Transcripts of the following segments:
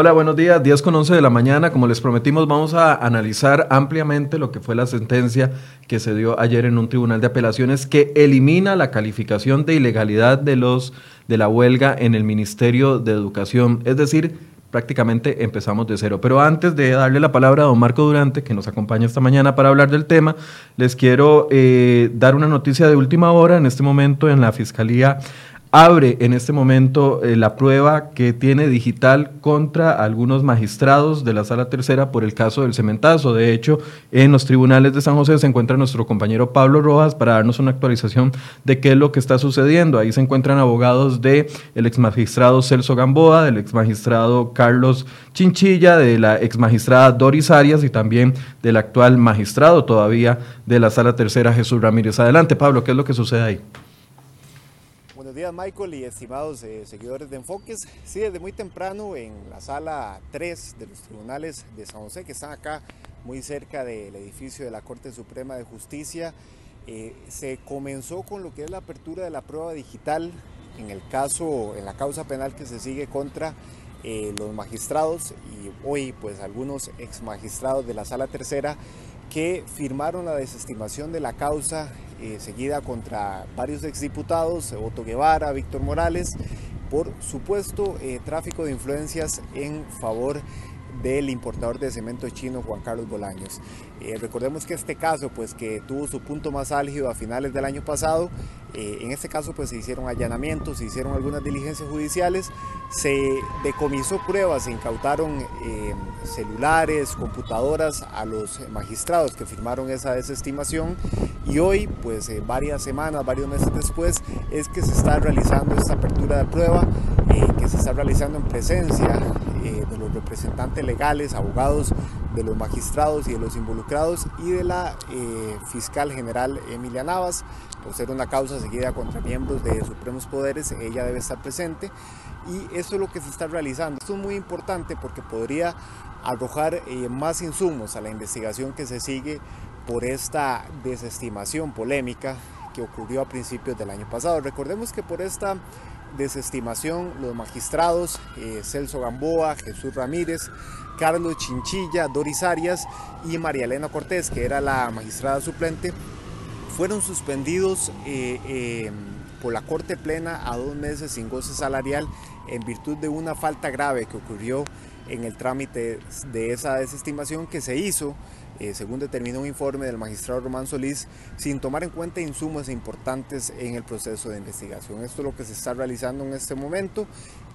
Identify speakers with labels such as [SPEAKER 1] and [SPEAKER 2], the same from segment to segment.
[SPEAKER 1] Hola, buenos días. 10 con 11 de la mañana. Como les prometimos, vamos a analizar ampliamente lo que fue la sentencia que se dio ayer en un tribunal de apelaciones que elimina la calificación de ilegalidad de los de la huelga en el Ministerio de Educación. Es decir, prácticamente empezamos de cero. Pero antes de darle la palabra a don Marco Durante, que nos acompaña esta mañana para hablar del tema, les quiero eh, dar una noticia de última hora. En este momento en la Fiscalía abre en este momento eh, la prueba que tiene digital contra algunos magistrados de la sala tercera por el caso del cementazo. De hecho, en los tribunales de San José se encuentra nuestro compañero Pablo Rojas para darnos una actualización de qué es lo que está sucediendo. Ahí se encuentran abogados de el exmagistrado Celso Gamboa, del exmagistrado Carlos Chinchilla, de la exmagistrada Doris Arias y también del actual magistrado todavía de la sala tercera Jesús Ramírez. Adelante, Pablo, ¿qué es lo que sucede ahí?
[SPEAKER 2] Días Michael y estimados eh, seguidores de Enfoques. Sí, desde muy temprano en la sala 3 de los tribunales de San José, que están acá muy cerca del edificio de la Corte Suprema de Justicia, eh, se comenzó con lo que es la apertura de la prueba digital en el caso, en la causa penal que se sigue contra eh, los magistrados y hoy pues algunos ex magistrados de la sala tercera que firmaron la desestimación de la causa eh, seguida contra varios exdiputados, Otto Guevara, Víctor Morales, por supuesto eh, tráfico de influencias en favor del importador de cemento chino Juan Carlos Bolaños. Eh, recordemos que este caso, pues que tuvo su punto más álgido a finales del año pasado, eh, en este caso pues se hicieron allanamientos, se hicieron algunas diligencias judiciales, se decomisó pruebas, se incautaron eh, celulares, computadoras a los magistrados que firmaron esa desestimación y hoy, pues varias semanas, varios meses después, es que se está realizando esta apertura de prueba, que se está realizando en presencia de los representantes legales, abogados de los magistrados y de los involucrados y de la eh, fiscal general Emilia Navas. Por ser una causa seguida contra miembros de supremos poderes, ella debe estar presente y eso es lo que se está realizando. Esto es muy importante porque podría arrojar eh, más insumos a la investigación que se sigue por esta desestimación polémica que ocurrió a principios del año pasado. Recordemos que por esta desestimación los magistrados eh, Celso Gamboa, Jesús Ramírez, Carlos Chinchilla, Doris Arias y María Elena Cortés, que era la magistrada suplente, fueron suspendidos eh, eh, por la Corte Plena a dos meses sin goce salarial en virtud de una falta grave que ocurrió en el trámite de esa desestimación que se hizo eh, según determinó un informe del magistrado Román Solís, sin tomar en cuenta insumos importantes en el proceso de investigación. Esto es lo que se está realizando en este momento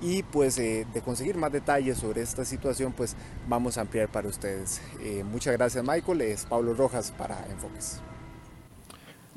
[SPEAKER 2] y pues eh, de conseguir más detalles sobre esta situación pues vamos a ampliar para ustedes. Eh, muchas gracias Michael, es Pablo Rojas para Enfoques.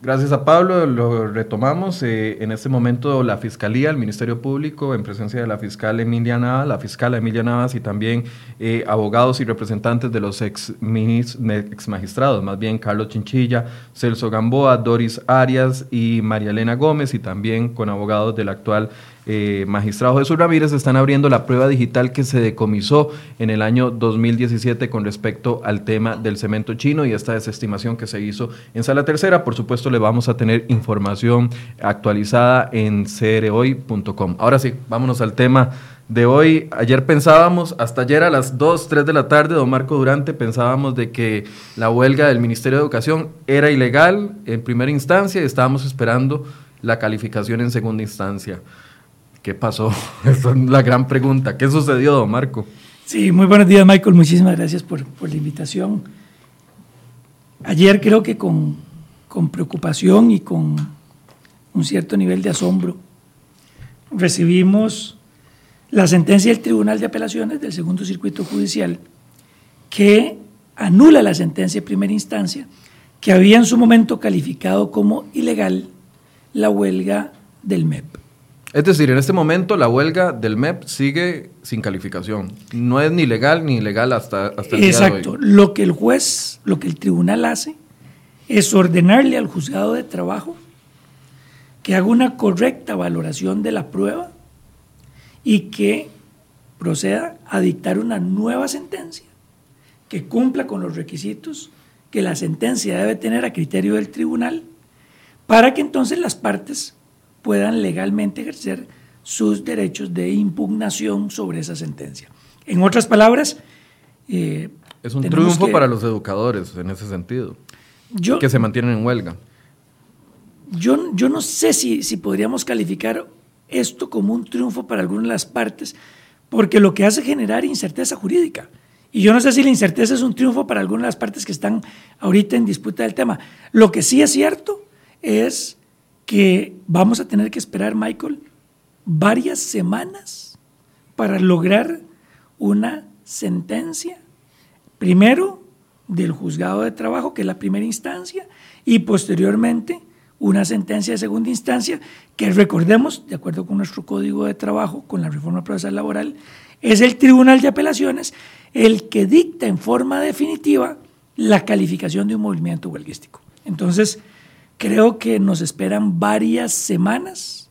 [SPEAKER 1] Gracias a Pablo, lo retomamos. Eh, en este momento la Fiscalía, el Ministerio Público, en presencia de la fiscal Emilia Navas, la fiscal Emilia Navas y también eh, abogados y representantes de los ex, ex, magistrados, más bien Carlos Chinchilla, Celso Gamboa, Doris Arias y María Elena Gómez y también con abogados del actual eh, magistrado Jesús Ramírez están abriendo la prueba digital que se decomisó en el año 2017 con respecto al tema del cemento chino y esta desestimación que se hizo en Sala Tercera. Por supuesto, le vamos a tener información actualizada en crhoy.com. Ahora sí, vámonos al tema de hoy. Ayer pensábamos, hasta ayer a las 2, 3 de la tarde, don Marco Durante, pensábamos de que la huelga del Ministerio de Educación era ilegal en primera instancia y estábamos esperando la calificación en segunda instancia. ¿Qué pasó? Esa es la gran pregunta. ¿Qué sucedió, don Marco?
[SPEAKER 3] Sí, muy buenos días, Michael. Muchísimas gracias por, la invitación. Ayer creo que con, con preocupación y con un cierto nivel de asombro recibimos la sentencia del Tribunal de Apelaciones del Segundo Circuito Judicial que anula la sentencia de primera instancia que había en su momento calificado como ilegal la huelga del MEP.
[SPEAKER 1] Es decir, en este momento la huelga del MEP sigue sin calificación. No es ni legal ni ilegal hasta, hasta el
[SPEAKER 3] Exacto.
[SPEAKER 1] día de.
[SPEAKER 3] Lo que el juez, lo que el tribunal hace es ordenarle al juzgado de trabajo que haga una correcta valoración de la prueba y que proceda a dictar una nueva sentencia que cumpla con los requisitos que la sentencia debe tener a criterio del tribunal para que entonces las partes puedan legalmente ejercer sus derechos de impugnación sobre esa sentencia. En otras palabras...
[SPEAKER 1] Eh, es un triunfo para los educadores en ese sentido, yo, que se mantienen en huelga.
[SPEAKER 3] Yo, yo no sé si, si podríamos calificar esto como un triunfo para alguna de las partes, porque lo que hace generar incerteza jurídica. Y yo no sé si la incerteza es un triunfo para algunas de las partes que están ahorita en disputa del tema. Lo que sí es cierto es que vamos a tener que esperar, Michael, varias semanas para lograr una sentencia, primero del juzgado de trabajo, que es la primera instancia, y posteriormente una sentencia de segunda instancia, que recordemos, de acuerdo con nuestro código de trabajo, con la reforma procesal laboral, es el Tribunal de Apelaciones el que dicta en forma definitiva la calificación de un movimiento huelguístico. Entonces, creo que nos esperan varias semanas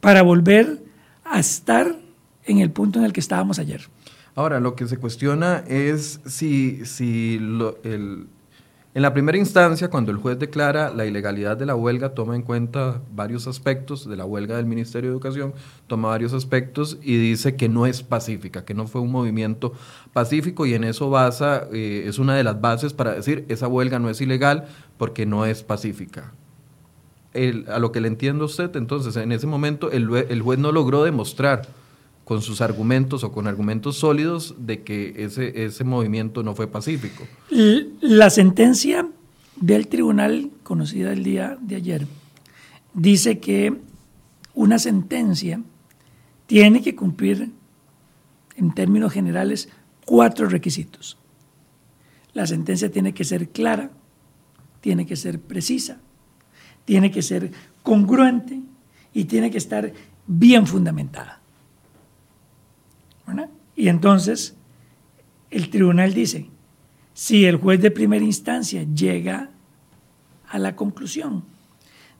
[SPEAKER 3] para volver a estar en el punto en el que estábamos ayer.
[SPEAKER 1] Ahora, lo que se cuestiona es si, si el, en la primera instancia, cuando el juez declara la ilegalidad de la huelga, toma en cuenta varios aspectos de la huelga del Ministerio de Educación, toma varios aspectos y dice que no es pacífica, que no fue un movimiento pacífico y en eso basa, eh, es una de las bases para decir esa huelga no es ilegal porque no es pacífica. a lo que le entiendo a usted, entonces en ese momento el, el juez no logró demostrar con sus argumentos o con argumentos sólidos de que ese, ese movimiento no fue pacífico.
[SPEAKER 3] La sentencia del tribunal, conocida el día de ayer, dice que una sentencia tiene que cumplir, en términos generales, cuatro requisitos. La sentencia tiene que ser clara, tiene que ser precisa, tiene que ser congruente y tiene que estar bien fundamentada. Y entonces el tribunal dice, si el juez de primera instancia llega a la conclusión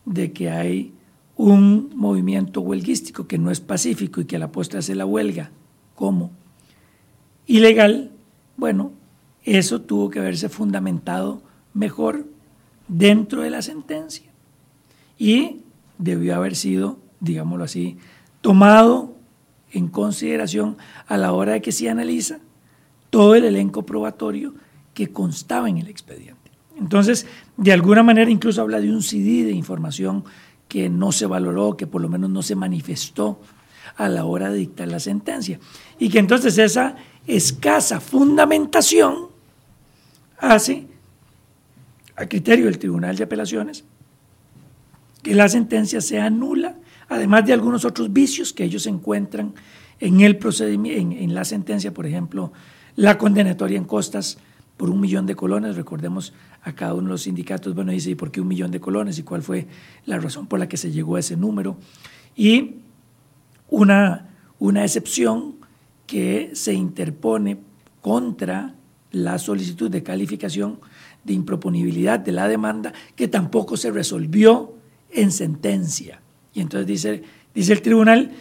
[SPEAKER 3] de que hay un movimiento huelguístico que no es pacífico y que a la postre hace la huelga como ilegal, bueno, eso tuvo que haberse fundamentado mejor dentro de la sentencia. Y debió haber sido, digámoslo así, tomado en consideración a la hora de que se analiza todo el elenco probatorio que constaba en el expediente. Entonces, de alguna manera incluso habla de un CD de información que no se valoró, que por lo menos no se manifestó a la hora de dictar la sentencia. Y que entonces esa escasa fundamentación hace, a criterio del Tribunal de Apelaciones, que la sentencia sea nula además de algunos otros vicios que ellos encuentran en el procedimiento, en, la sentencia, por ejemplo, la condenatoria en costas por un millón de colones, recordemos a cada uno de los sindicatos, bueno, dice, ¿y por qué un millón de colones? ¿Y cuál fue la razón por la que se llegó a ese número? Y una, una excepción que se interpone contra la solicitud de calificación de improponibilidad de la demanda, que tampoco se resolvió en sentencia. Y entonces dice, dice el tribunal,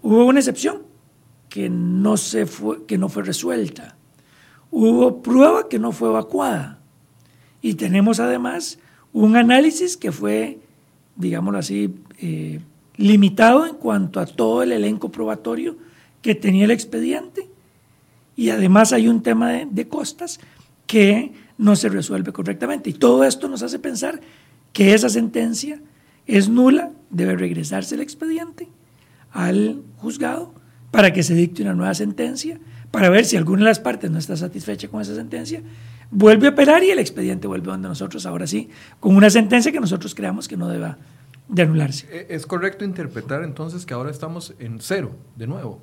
[SPEAKER 3] hubo una excepción que no, se fue, que no fue resuelta. Hubo prueba que no fue evacuada. Y tenemos además un análisis que fue, digámoslo así, eh, limitado en cuanto a todo el elenco probatorio que tenía el expediente. Y además hay un tema de, de costas que no se resuelve correctamente. Y todo esto nos hace pensar que esa sentencia es nula, debe regresarse el expediente al juzgado para que se dicte una nueva sentencia, para ver si alguna de las partes no está satisfecha con esa sentencia, vuelve a operar y el expediente vuelve donde nosotros, ahora sí, con una sentencia que nosotros creamos que no deba de anularse.
[SPEAKER 1] ¿E-, ¿Es correcto interpretar entonces que ahora estamos en cero de nuevo?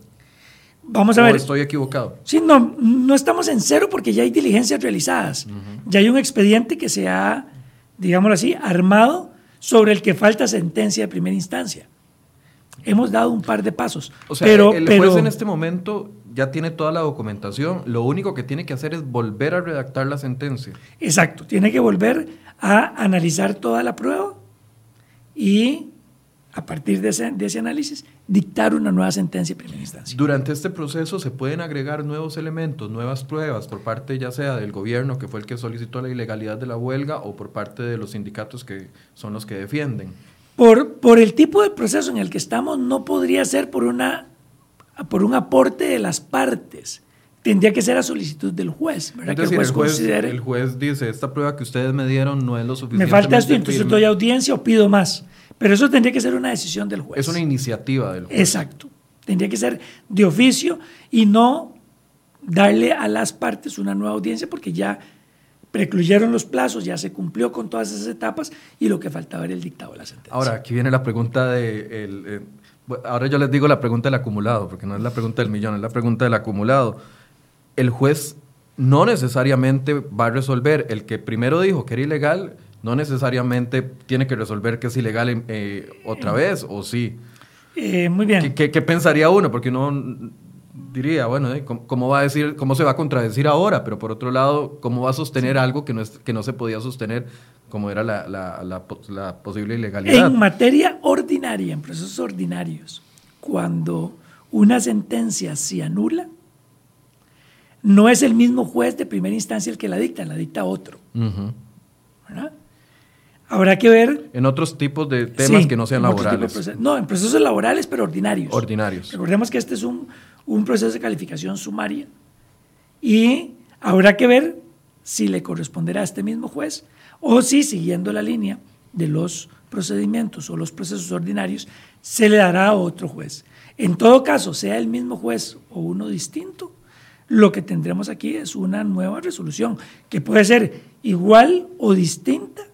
[SPEAKER 3] Vamos a ver.
[SPEAKER 1] estoy equivocado?
[SPEAKER 3] Sí, no, no estamos en cero porque ya hay diligencias realizadas. Ya hay un expediente que se ha, digámoslo así, armado sobre el que falta sentencia de primera instancia. Hemos dado un par de pasos.
[SPEAKER 1] O sea, pero, el juez en este momento ya tiene toda la documentación, lo único que tiene que hacer es volver a redactar la sentencia.
[SPEAKER 3] Exacto, tiene que volver a analizar toda la prueba y a partir de ese, de ese, análisis, dictar una nueva sentencia en primera instancia.
[SPEAKER 1] Durante este proceso se pueden agregar nuevos elementos, nuevas pruebas por parte ya sea del gobierno, que fue el que solicitó la ilegalidad de la huelga, o por parte de los sindicatos que son los que defienden.
[SPEAKER 3] Por, por el tipo de proceso en el que estamos, no podría ser por una por un aporte de las partes. Tendría que ser a solicitud del juez, ¿verdad? Que
[SPEAKER 1] el juez, el juez, dice, esta prueba que ustedes me dieron no es lo suficiente.
[SPEAKER 3] Me falta esto, entonces doy audiencia o pido más. Pero eso tendría que ser una decisión del juez.
[SPEAKER 1] Es una iniciativa del juez.
[SPEAKER 3] Exacto. Tendría que ser de oficio y no darle a las partes una nueva audiencia porque ya precluyeron los plazos, ya se cumplió con todas esas etapas y lo que faltaba era el dictado de la sentencia.
[SPEAKER 1] Ahora, aquí viene la pregunta de... El, eh, ahora yo les digo la pregunta del acumulado, porque no es la pregunta del millón, es la pregunta del acumulado. El juez no necesariamente va a resolver el que primero dijo que era ilegal, no necesariamente tiene que resolver que es ilegal eh, otra vez, o sí.
[SPEAKER 3] Eh, muy bien.
[SPEAKER 1] ¿Qué, pensaría uno? Porque uno diría, bueno, ¿eh? ¿cómo, va a decir, cómo se va a contradecir ahora? Pero por otro lado, ¿cómo va a sostener algo que no, es, que no se podía sostener como era la, la, la, posible ilegalidad?
[SPEAKER 3] En materia ordinaria, en procesos ordinarios, cuando una sentencia se anula, no es el mismo juez de primera instancia el que la dicta, la dicta otro. ¿verdad? Habrá que ver.
[SPEAKER 1] En otros tipos de temas que no sean laborales.
[SPEAKER 3] No, en procesos laborales, pero ordinarios.
[SPEAKER 1] Ordinarios.
[SPEAKER 3] Recordemos que este es un, un proceso de calificación sumaria y habrá que ver si le corresponderá a este mismo juez o si, siguiendo la línea de los procedimientos o los procesos ordinarios, se le dará a otro juez. En todo caso, sea el mismo juez o uno distinto, lo que tendremos aquí es una nueva resolución que puede ser igual o distinta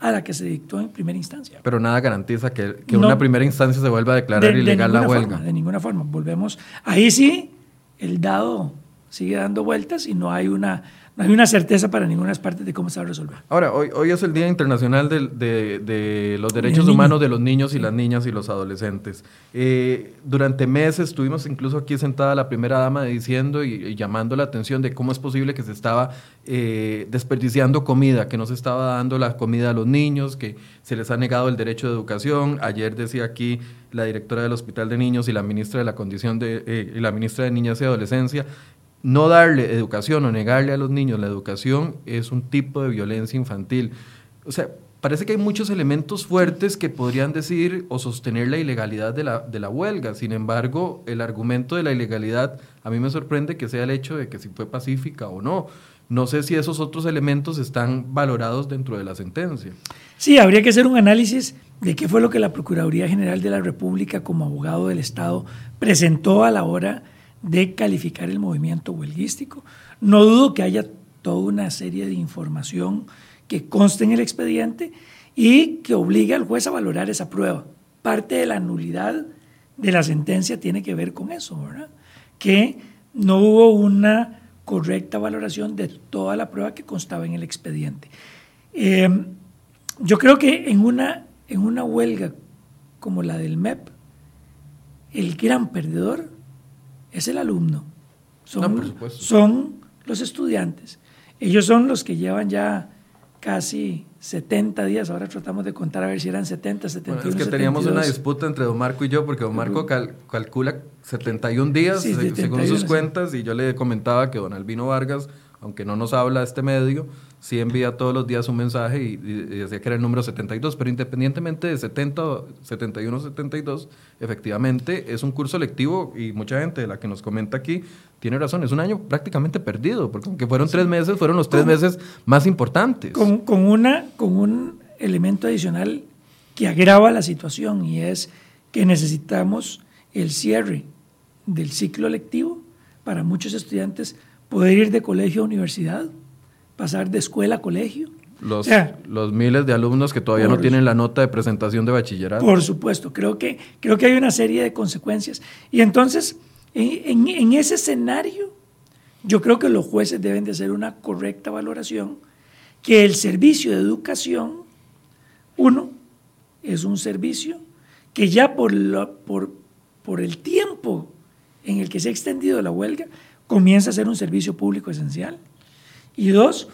[SPEAKER 3] a la que se dictó en primera instancia.
[SPEAKER 1] Pero nada garantiza que, que una primera instancia se vuelva a declarar ilegal la huelga.
[SPEAKER 3] de ninguna forma. Volvemos. Ahí sí, el dado sigue dando vueltas y no hay una no hay una certeza para ninguna parte de cómo se va a resolver.
[SPEAKER 1] Ahora, hoy, hoy es el Día Internacional de, de, los Derechos Humanos de los Niños y las Niñas y los Adolescentes. Eh, durante meses estuvimos incluso aquí sentada la primera dama diciendo y, llamando la atención de cómo es posible que se estaba eh, desperdiciando comida, que no se estaba dando la comida a los niños, que se les ha negado el derecho de educación. Ayer decía aquí la directora del Hospital de Niños y la ministra de la Condición de, eh, y la ministra de Niñas y Adolescencia no darle educación o negarle a los niños la educación es un tipo de violencia infantil. O sea, parece que hay muchos elementos fuertes que podrían decir o sostener la ilegalidad de la, de la huelga. Sin embargo, el argumento de la ilegalidad a mí me sorprende que sea el hecho de que si fue pacífica o no. No sé si esos otros elementos están valorados dentro de la sentencia.
[SPEAKER 3] Sí, habría que hacer un análisis de qué fue lo que la Procuraduría General de la República como abogado del Estado presentó a la hora de calificar el movimiento huelguístico. No dudo que haya toda una serie de información que conste en el expediente y que obligue al juez a valorar esa prueba. Parte de la nulidad de la sentencia tiene que ver con eso, ¿verdad? Que no hubo una correcta valoración de toda la prueba que constaba en el expediente. Eh, yo creo que en una, en una huelga como la del MEP, el gran perdedor es el alumno, son, son los estudiantes. Ellos son los que llevan ya casi 70 días, ahora tratamos de contar a ver si eran 70, 71.
[SPEAKER 1] es que teníamos una disputa entre Don Marco y yo, porque Don Marco calcula 71 días según sus cuentas, y yo le comentaba que Don Albino Vargas, aunque no nos habla este medio, sí envía todos los días un mensaje y, decía que era el número 72, pero independientemente de 70, 71, 72, efectivamente es un curso lectivo y mucha gente de la que nos comenta aquí tiene razón, es un año prácticamente perdido, porque aunque fueron tres meses, fueron los tres meses más importantes.
[SPEAKER 3] Con, con, una, con un elemento adicional que agrava la situación y es que necesitamos el cierre del ciclo lectivo para muchos estudiantes poder ir de colegio a universidad pasar de escuela a colegio.
[SPEAKER 1] Los, los miles de alumnos que todavía no tienen la nota de presentación de bachillerato.
[SPEAKER 3] Por supuesto, creo que, creo que hay una serie de consecuencias. Y entonces, en, en ese escenario, yo creo que los jueces deben de hacer una correcta valoración, que el servicio de educación, uno, es un servicio que ya por, por, por el tiempo en el que se ha extendido la huelga, comienza a ser un servicio público esencial. Y dos,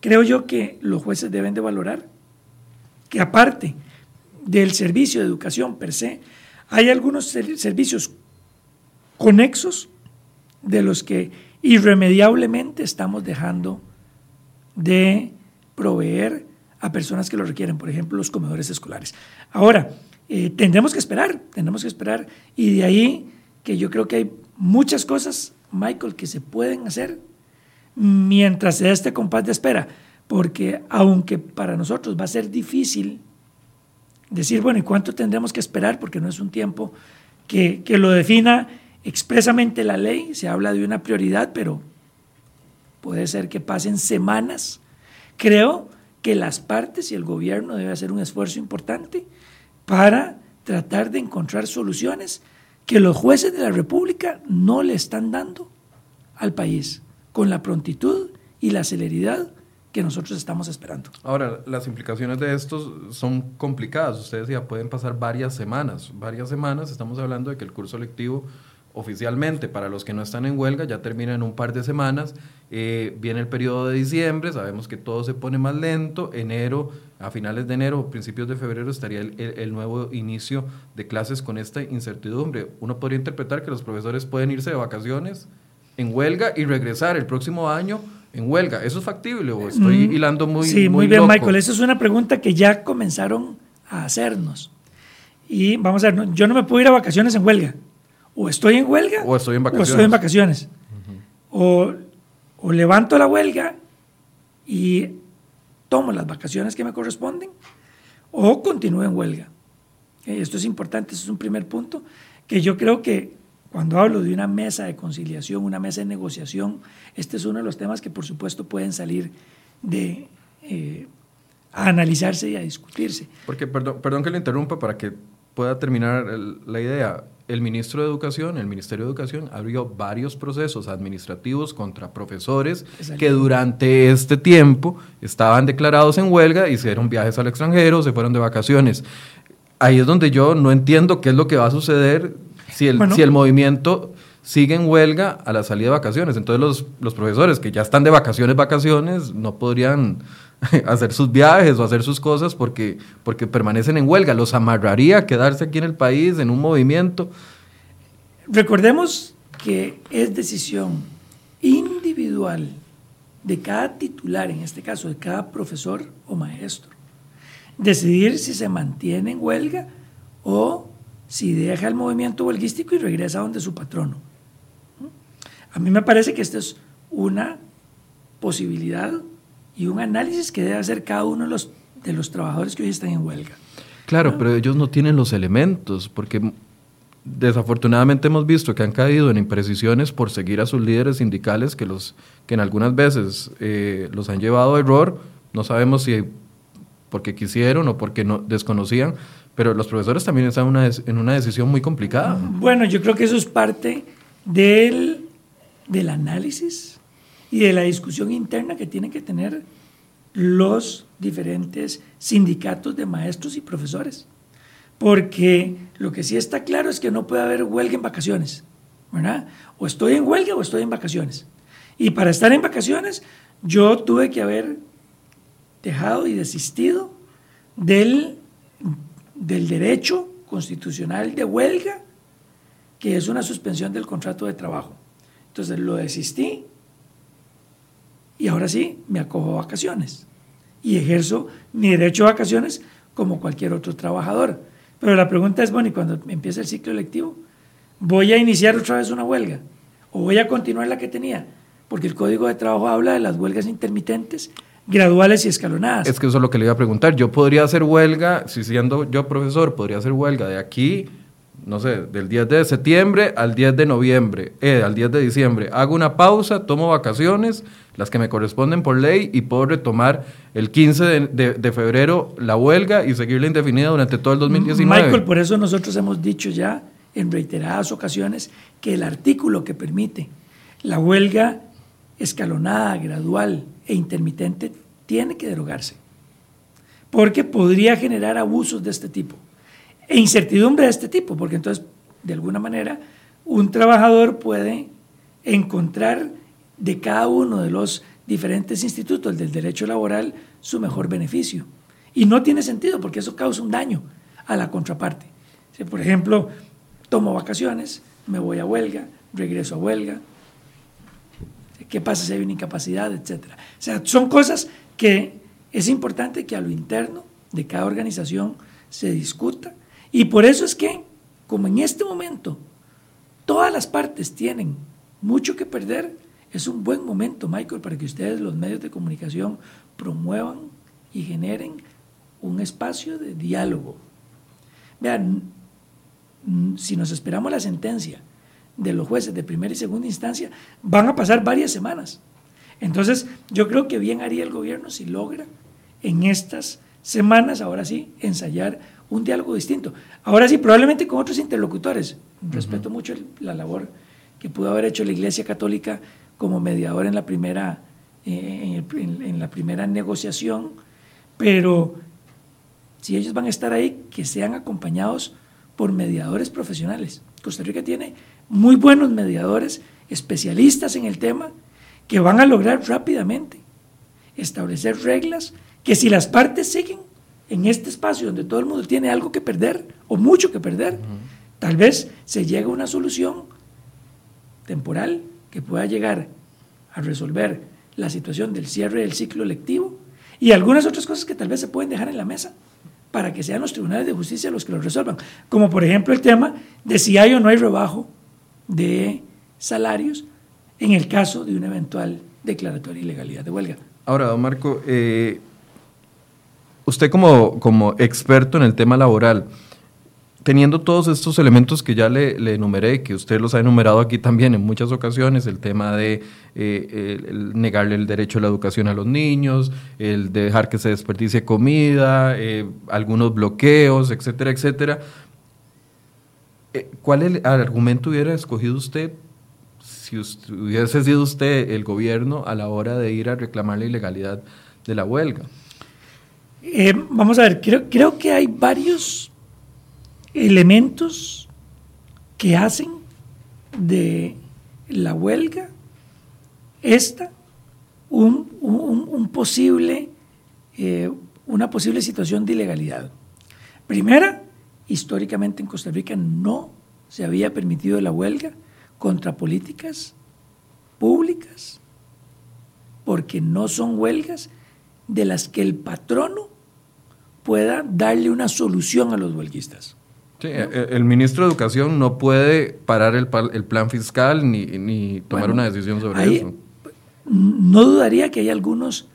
[SPEAKER 3] creo yo que los jueces deben de valorar que aparte del servicio de educación per se, hay algunos servicios conexos de los que irremediablemente estamos dejando de proveer a personas que lo requieren, por ejemplo, los comedores escolares. Ahora, eh, tendremos que esperar, tendremos que esperar, y de ahí que yo creo que hay muchas cosas, Michael, que se pueden hacer mientras se da este compás de espera, porque aunque para nosotros va a ser difícil decir, bueno, ¿y cuánto tendremos que esperar? Porque no es un tiempo que, que lo defina expresamente la ley, se habla de una prioridad, pero puede ser que pasen semanas. Creo que las partes y el gobierno deben hacer un esfuerzo importante para tratar de encontrar soluciones que los jueces de la República no le están dando al país con la prontitud y la celeridad que nosotros estamos esperando.
[SPEAKER 1] Ahora, las implicaciones de esto son complicadas. Ustedes ya pueden pasar varias semanas. Varias semanas, estamos hablando de que el curso lectivo oficialmente para los que no están en huelga ya termina en un par de semanas. Eh, viene el periodo de diciembre, sabemos que todo se pone más lento. Enero, a finales de enero, principios de febrero estaría el, nuevo inicio de clases con esta incertidumbre. Uno podría interpretar que los profesores pueden irse de vacaciones en huelga y regresar el próximo año en huelga. ¿Eso es factible o estoy mm, hilando muy
[SPEAKER 3] Sí, muy, bien, Michael. Esa es una pregunta que ya comenzaron a hacernos. Y vamos a ver, yo no me puedo ir a vacaciones en huelga o estoy en huelga
[SPEAKER 1] o estoy en vacaciones.
[SPEAKER 3] O, estoy en vacaciones. o, levanto la huelga y tomo las vacaciones que me corresponden o continúo en huelga. Esto es importante, esto es un primer punto que yo creo que cuando hablo de una mesa de conciliación, una mesa de negociación, este es uno de los temas que por supuesto pueden salir de eh, a analizarse y a discutirse.
[SPEAKER 1] Porque, perdón, perdón que le interrumpa para que pueda terminar la idea el ministro de Educación, el Ministerio de Educación, abrió varios procesos administrativos contra profesores que durante este tiempo estaban declarados en huelga, hicieron viajes al extranjero, se fueron de vacaciones. Ahí es donde yo no entiendo qué es lo que va a suceder si el, si el movimiento sigue en huelga a la salida de vacaciones. Entonces los, los profesores que ya están de vacaciones, vacaciones, no podrían hacer sus viajes o hacer sus cosas porque, porque permanecen en huelga. Los amarraría quedarse aquí en el país en un movimiento.
[SPEAKER 3] Recordemos que es decisión individual de cada titular, en este caso de cada profesor o maestro, decidir si se mantiene en huelga o si deja el movimiento huelguístico y regresa donde su patrono. A mí me parece que esta es una posibilidad y un análisis que debe hacer cada uno de los, de los trabajadores que hoy están en huelga.
[SPEAKER 1] Claro, pero ellos no tienen los elementos, porque desafortunadamente hemos visto que han caído en imprecisiones por seguir a sus líderes sindicales que, los, que en algunas veces eh, los han llevado a error. No sabemos si porque quisieron o porque no, desconocían, pero los profesores también están una, en una decisión muy complicada.
[SPEAKER 3] Bueno, yo creo que eso es parte del, del análisis y de la discusión interna que tienen que tener los diferentes sindicatos de maestros y profesores. Porque lo que sí está claro es que no puede haber huelga en vacaciones, ¿verdad? O estoy en huelga o estoy en vacaciones. Y para estar en vacaciones, yo tuve que haber dejado y desistido del, del derecho constitucional de huelga, que es una suspensión del contrato de trabajo. Entonces lo desistí y ahora sí, me acojo a vacaciones y ejerzo mi derecho a vacaciones como cualquier otro trabajador. Pero la pregunta es, bueno, ¿y cuando empiece el ciclo electivo? ¿Voy a iniciar otra vez una huelga? ¿O voy a continuar la que tenía? Porque el Código de Trabajo habla de las huelgas intermitentes, graduales y escalonadas.
[SPEAKER 1] Es que eso es lo que le iba a preguntar. Yo podría hacer huelga, si siendo yo profesor, podría hacer huelga de aquí no sé, del 10 de septiembre al 10 de noviembre, eh, al 10 de diciembre, hago una pausa, tomo vacaciones, las que me corresponden por ley, y puedo retomar el 15 de, febrero la huelga y seguirla indefinida durante todo el 2019.
[SPEAKER 3] Michael, por eso nosotros hemos dicho ya en reiteradas ocasiones que el artículo que permite la huelga escalonada, gradual e intermitente tiene que derogarse, porque podría generar abusos de este tipo e incertidumbre de este tipo, porque entonces, de alguna manera, un trabajador puede encontrar de cada uno de los diferentes institutos del derecho laboral su mejor beneficio. Y no tiene sentido porque eso causa un daño a la contraparte. Si, por ejemplo, tomo vacaciones, me voy a huelga, regreso a huelga, ¿qué pasa si hay una incapacidad, etcétera? O sea, son cosas que es importante que a lo interno de cada organización se discuta y por eso es que, como en este momento todas las partes tienen mucho que perder, es un buen momento, Michael, para que ustedes, los medios de comunicación, promuevan y generen un espacio de diálogo. Vean, si nos esperamos la sentencia de los jueces de primera y segunda instancia, van a pasar varias semanas. Entonces, yo creo que bien haría el gobierno si logra en estas semanas, ahora sí, ensayar un diálogo distinto. Ahora sí, probablemente con otros interlocutores. Respeto mucho la labor que pudo haber hecho la Iglesia Católica como mediador en la primera, eh, en, la primera negociación, pero si ellos van a estar ahí, que sean acompañados por mediadores profesionales. Costa Rica tiene muy buenos mediadores, especialistas en el tema, que van a lograr rápidamente establecer reglas que si las partes siguen en este espacio donde todo el mundo tiene algo que perder o mucho que perder, tal vez se llegue a una solución temporal que pueda llegar a resolver la situación del cierre del ciclo lectivo y algunas otras cosas que tal vez se pueden dejar en la mesa para que sean los tribunales de justicia los que lo resuelvan, como por ejemplo el tema de si hay o no hay rebajo de salarios en el caso de una eventual declaratoria de ilegalidad de huelga.
[SPEAKER 1] Ahora, don Marco, eh, usted como, como experto en el tema laboral, teniendo todos estos elementos que ya le, enumeré, que usted los ha enumerado aquí también en muchas ocasiones, el tema de eh, negarle el derecho a la educación a los niños, el de dejar que se desperdicie comida, eh, algunos bloqueos, etcétera, etcétera. Eh, ¿Cuál argumento hubiera escogido usted si hubiese sido usted el gobierno a la hora de ir a reclamar la ilegalidad de la huelga?
[SPEAKER 3] vamos a ver, creo, creo que hay varios elementos que hacen de la huelga esta un, posible, eh, una posible situación de ilegalidad. Primera, históricamente en Costa Rica no se había permitido la huelga contra políticas públicas, porque no son huelgas de las que el patrono pueda darle una solución a los huelguistas.
[SPEAKER 1] Sí, e, e, el ministro de Educación no puede parar el, plan fiscal ni, tomar una decisión sobre eso.
[SPEAKER 3] No dudaría que hay algunos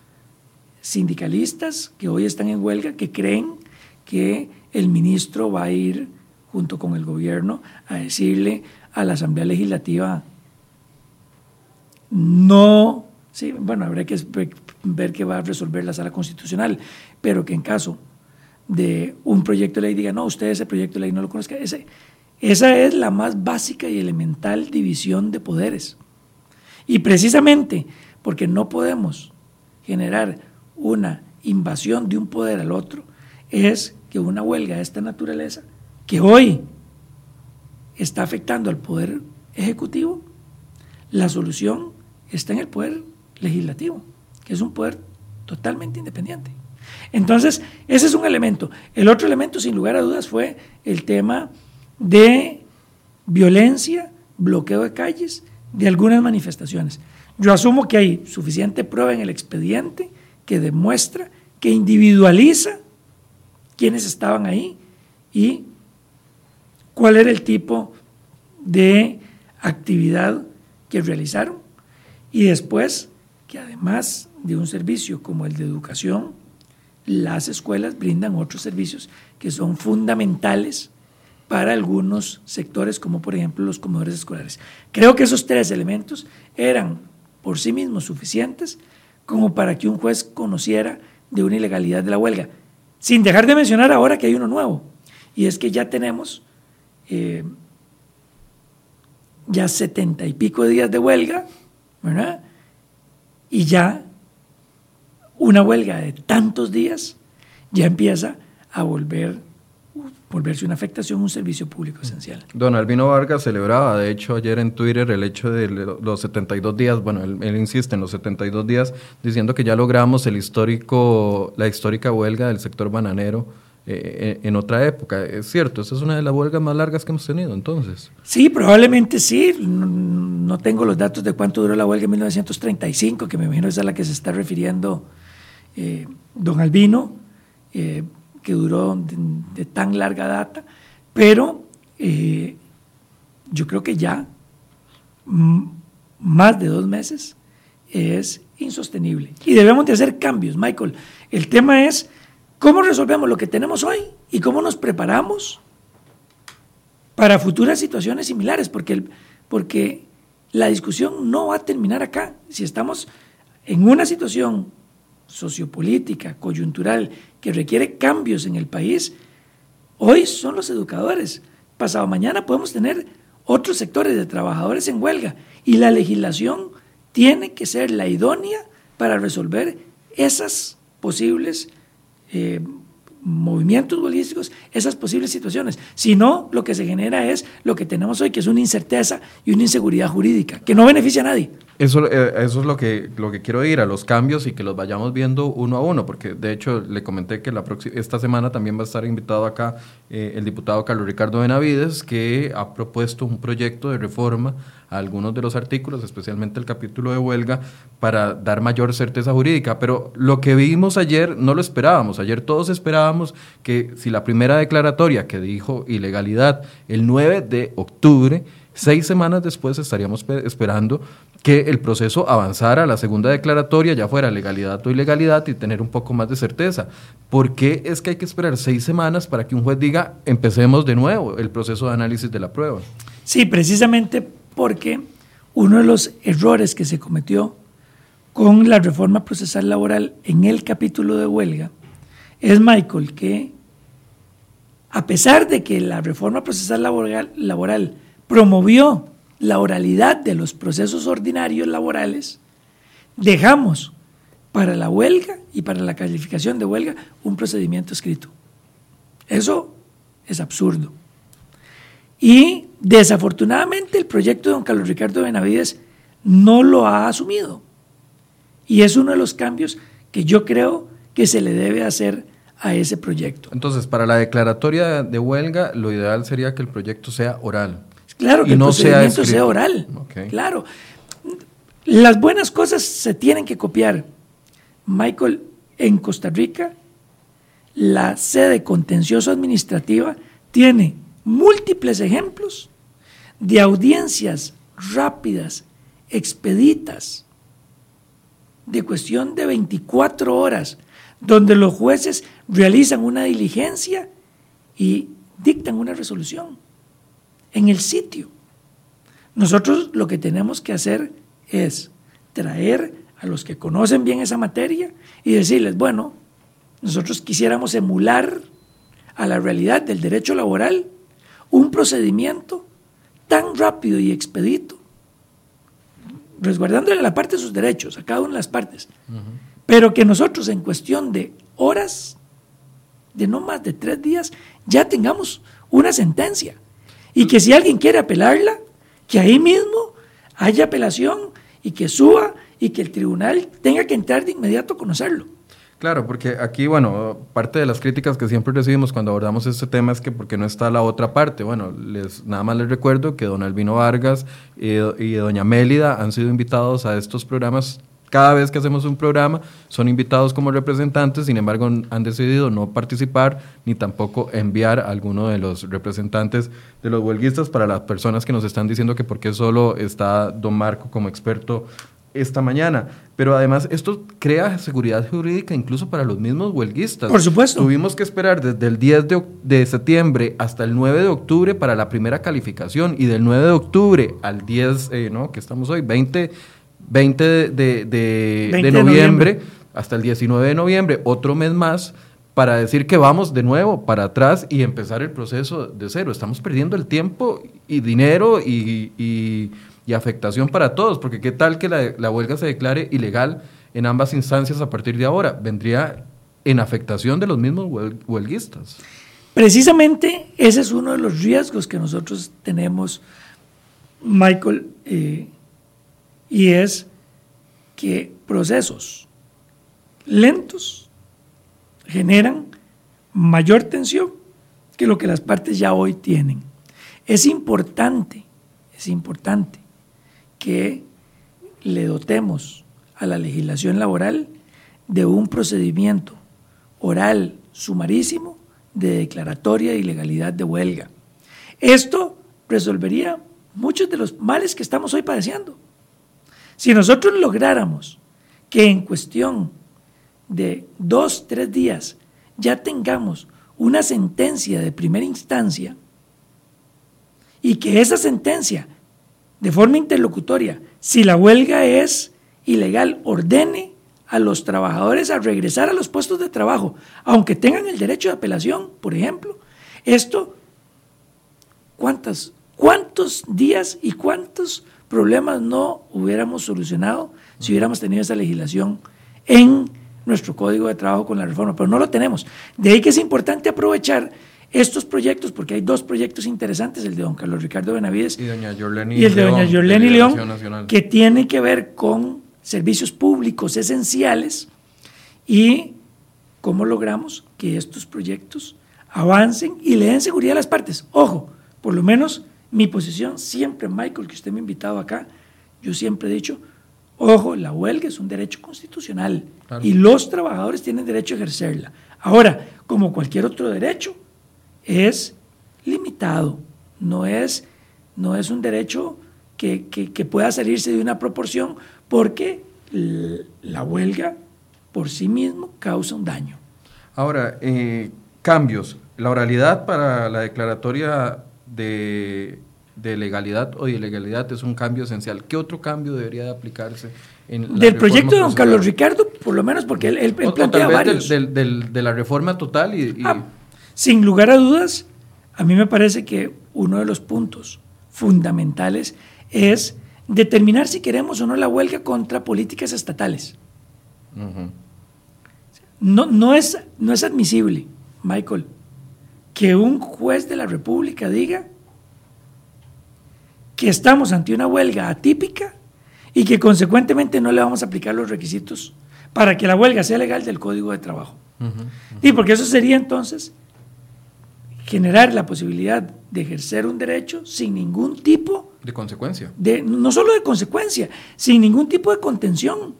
[SPEAKER 3] sindicalistas que hoy están en huelga que creen que el ministro va a ir junto con el gobierno a decirle a la Asamblea Legislativa no, sí, bueno, habrá que ver qué va a resolver la sala constitucional, pero que en caso de un proyecto de ley diga, no, usted ese proyecto de ley no lo conozca. Esa es la más básica y elemental división de poderes. Y precisamente porque no podemos generar una invasión de un poder al otro, es que una huelga de esta naturaleza, que hoy está afectando al poder ejecutivo, la solución está en el poder legislativo, que es un poder totalmente independiente. Entonces, ese es un elemento. El otro elemento, sin lugar a dudas, fue el tema de violencia, bloqueo de calles, de algunas manifestaciones. Yo asumo que hay suficiente prueba en el expediente que demuestra, que individualiza quiénes estaban ahí y cuál era el tipo de actividad que realizaron. Y después, que además de un servicio como el de educación, las escuelas brindan otros servicios que son fundamentales para algunos sectores, como por ejemplo los comedores escolares. Creo que esos tres elementos eran por sí mismos suficientes como para que un juez conociera de una ilegalidad de la huelga. Sin dejar de mencionar ahora que hay uno nuevo, y es que ya tenemos eh, ya setenta y pico días de huelga, ¿verdad? Y ya una huelga de tantos días ya empieza a volver volverse una afectación un servicio público esencial.
[SPEAKER 1] Don Albino Vargas celebraba, de hecho, ayer en Twitter el hecho de los 72 días, bueno, él, insiste en los 72 días, diciendo que ya logramos el histórico, la histórica huelga del sector bananero eh, en otra época. Es cierto, esa es una de las huelgas más largas que hemos tenido, entonces.
[SPEAKER 3] Sí, probablemente sí. No, tengo los datos de cuánto duró la huelga en 1935, que me imagino es a la que se está refiriendo eh, don Albino, eh, que duró de, tan larga data, pero eh, yo creo que ya más de dos meses es insostenible. Y debemos de hacer cambios, Michael. El tema es cómo resolvemos lo que tenemos hoy y cómo nos preparamos para futuras situaciones similares, porque, porque la discusión no va a terminar acá. Si estamos en una situación sociopolítica, coyuntural, que requiere cambios en el país, hoy son los educadores. Pasado mañana podemos tener otros sectores de trabajadores en huelga y la legislación tiene que ser la idónea para resolver esas posibles eh, movimientos huelguísticos, esas posibles situaciones. Si no, lo que se genera es lo que tenemos hoy, que es una incerteza y una inseguridad jurídica, que no beneficia a nadie.
[SPEAKER 1] Eso, eh, eso es lo que, lo que quiero ir, a los cambios y que los vayamos viendo uno a uno, porque de hecho le comenté que la esta semana también va a estar invitado acá eh, el diputado Carlos Ricardo Benavides, que ha propuesto un proyecto de reforma a algunos de los artículos, especialmente el capítulo de huelga, para dar mayor certeza jurídica. Pero lo que vimos ayer no lo esperábamos. Ayer todos esperábamos que si la primera declaratoria que dijo ilegalidad el 9 de octubre, seis semanas después estaríamos esperando que el proceso avanzara a la segunda declaratoria, ya fuera legalidad o ilegalidad, y tener un poco más de certeza. ¿Por qué es que hay que esperar seis semanas para que un juez diga, empecemos de nuevo el proceso de análisis de la prueba?
[SPEAKER 3] Sí, precisamente porque uno de los errores que se cometió con la reforma procesal laboral en el capítulo de huelga es, Michael, que a pesar de que la reforma procesal laboral, laboral promovió la oralidad de los procesos ordinarios laborales, dejamos para la huelga y para la calificación de huelga un procedimiento escrito. Eso es absurdo. Y desafortunadamente el proyecto de don Carlos Ricardo Benavides no lo ha asumido. Y es uno de los cambios que yo creo que se le debe hacer a ese proyecto.
[SPEAKER 1] Entonces, para la declaratoria de huelga, lo ideal sería que el proyecto sea oral.
[SPEAKER 3] Claro, que el procedimiento sea, oral. Claro. Las buenas cosas se tienen que copiar. Michael, en Costa Rica, la sede contencioso administrativa tiene múltiples ejemplos de audiencias rápidas, expeditas, de cuestión de 24 horas, donde los jueces realizan una diligencia y dictan una resolución en el sitio. Nosotros lo que tenemos que hacer es traer a los que conocen bien esa materia y decirles, bueno, nosotros quisiéramos emular a la realidad del derecho laboral un procedimiento tan rápido y expedito, resguardándole la parte de sus derechos a cada una de las partes, pero que nosotros en cuestión de horas, de no más de tres días, ya tengamos una sentencia. Y que si alguien quiere apelarla, que ahí mismo haya apelación y que suba y que el tribunal tenga que entrar de inmediato a conocerlo.
[SPEAKER 1] Claro, porque aquí, bueno, parte de las críticas que siempre recibimos cuando abordamos este tema es que porque no está la otra parte. Bueno, les, nada más les recuerdo que don Albino Vargas y, y doña Mélida han sido invitados a estos programas cada vez que hacemos un programa son invitados como representantes, sin embargo han decidido no participar ni tampoco enviar a alguno de los representantes de los huelguistas para las personas que nos están diciendo que por qué solo está don Marco como experto esta mañana. Pero además esto crea seguridad jurídica incluso para los mismos huelguistas.
[SPEAKER 3] Por supuesto.
[SPEAKER 1] Tuvimos que esperar desde el 10 de, septiembre hasta el 9 de octubre para la primera calificación y del 9 de octubre al 10, eh, ¿no? que estamos hoy, 20 20 de, noviembre, hasta el 19 de noviembre, otro mes más, para decir que vamos de nuevo para atrás y empezar el proceso de cero. Estamos perdiendo el tiempo y dinero y, afectación para todos, porque qué tal que la, huelga se declare ilegal en ambas instancias a partir de ahora. Vendría en afectación de los mismos huelguistas.
[SPEAKER 3] Precisamente ese es uno de los riesgos que nosotros tenemos, Michael, eh, y es que procesos lentos generan mayor tensión que lo que las partes ya hoy tienen. Es importante, es importante que le dotemos a la legislación laboral de un procedimiento oral sumarísimo de declaratoria de ilegalidad de huelga. Esto resolvería muchos de los males que estamos hoy padeciendo. Si nosotros lográramos que en cuestión de dos, tres días ya tengamos una sentencia de primera instancia y que esa sentencia, de forma interlocutoria, si la huelga es ilegal, ordene a los trabajadores a regresar a los puestos de trabajo, aunque tengan el derecho de apelación, por ejemplo. Esto, ¿cuántas, ¿cuántos días y cuántos problemas no hubiéramos solucionado si hubiéramos tenido esa legislación en nuestro código de trabajo con la reforma? Pero no lo tenemos. De ahí que es importante aprovechar estos proyectos, porque hay dos proyectos interesantes, el de don Carlos Ricardo Benavides
[SPEAKER 1] y, doña
[SPEAKER 3] y el de doña Yorleni León, que tiene que ver con servicios públicos esenciales y cómo logramos que estos proyectos avancen y le den seguridad a las partes. Ojo, por lo menos mi posición siempre, Michael, que usted me ha invitado acá, yo siempre he dicho, ojo, la huelga es un derecho constitucional y los trabajadores tienen derecho a ejercerla. Ahora, como cualquier otro derecho, es limitado, no es, no es un derecho que, que pueda salirse de una proporción porque la huelga por sí mismo causa un daño.
[SPEAKER 1] Ahora, eh, cambios. La oralidad para la declaratoria de, legalidad o de ilegalidad es un cambio esencial. ¿Qué otro cambio debería de aplicarse?
[SPEAKER 3] En del proyecto de don Carlos Ricardo, por lo menos porque él, plantea varios.
[SPEAKER 1] de la reforma total y...
[SPEAKER 3] Ah, sin lugar a dudas, a mí me parece que uno de los puntos fundamentales es determinar si queremos o no la huelga contra políticas estatales. no, no, es, no es admisible, Michael, que un juez de la República diga que estamos ante una huelga atípica y que consecuentemente no le vamos a aplicar los requisitos para que la huelga sea legal del Código de Trabajo. Y porque eso sería entonces generar la posibilidad de ejercer un derecho sin ningún tipo
[SPEAKER 1] de consecuencia.
[SPEAKER 3] De, no solo de consecuencia, sin ningún tipo de contención,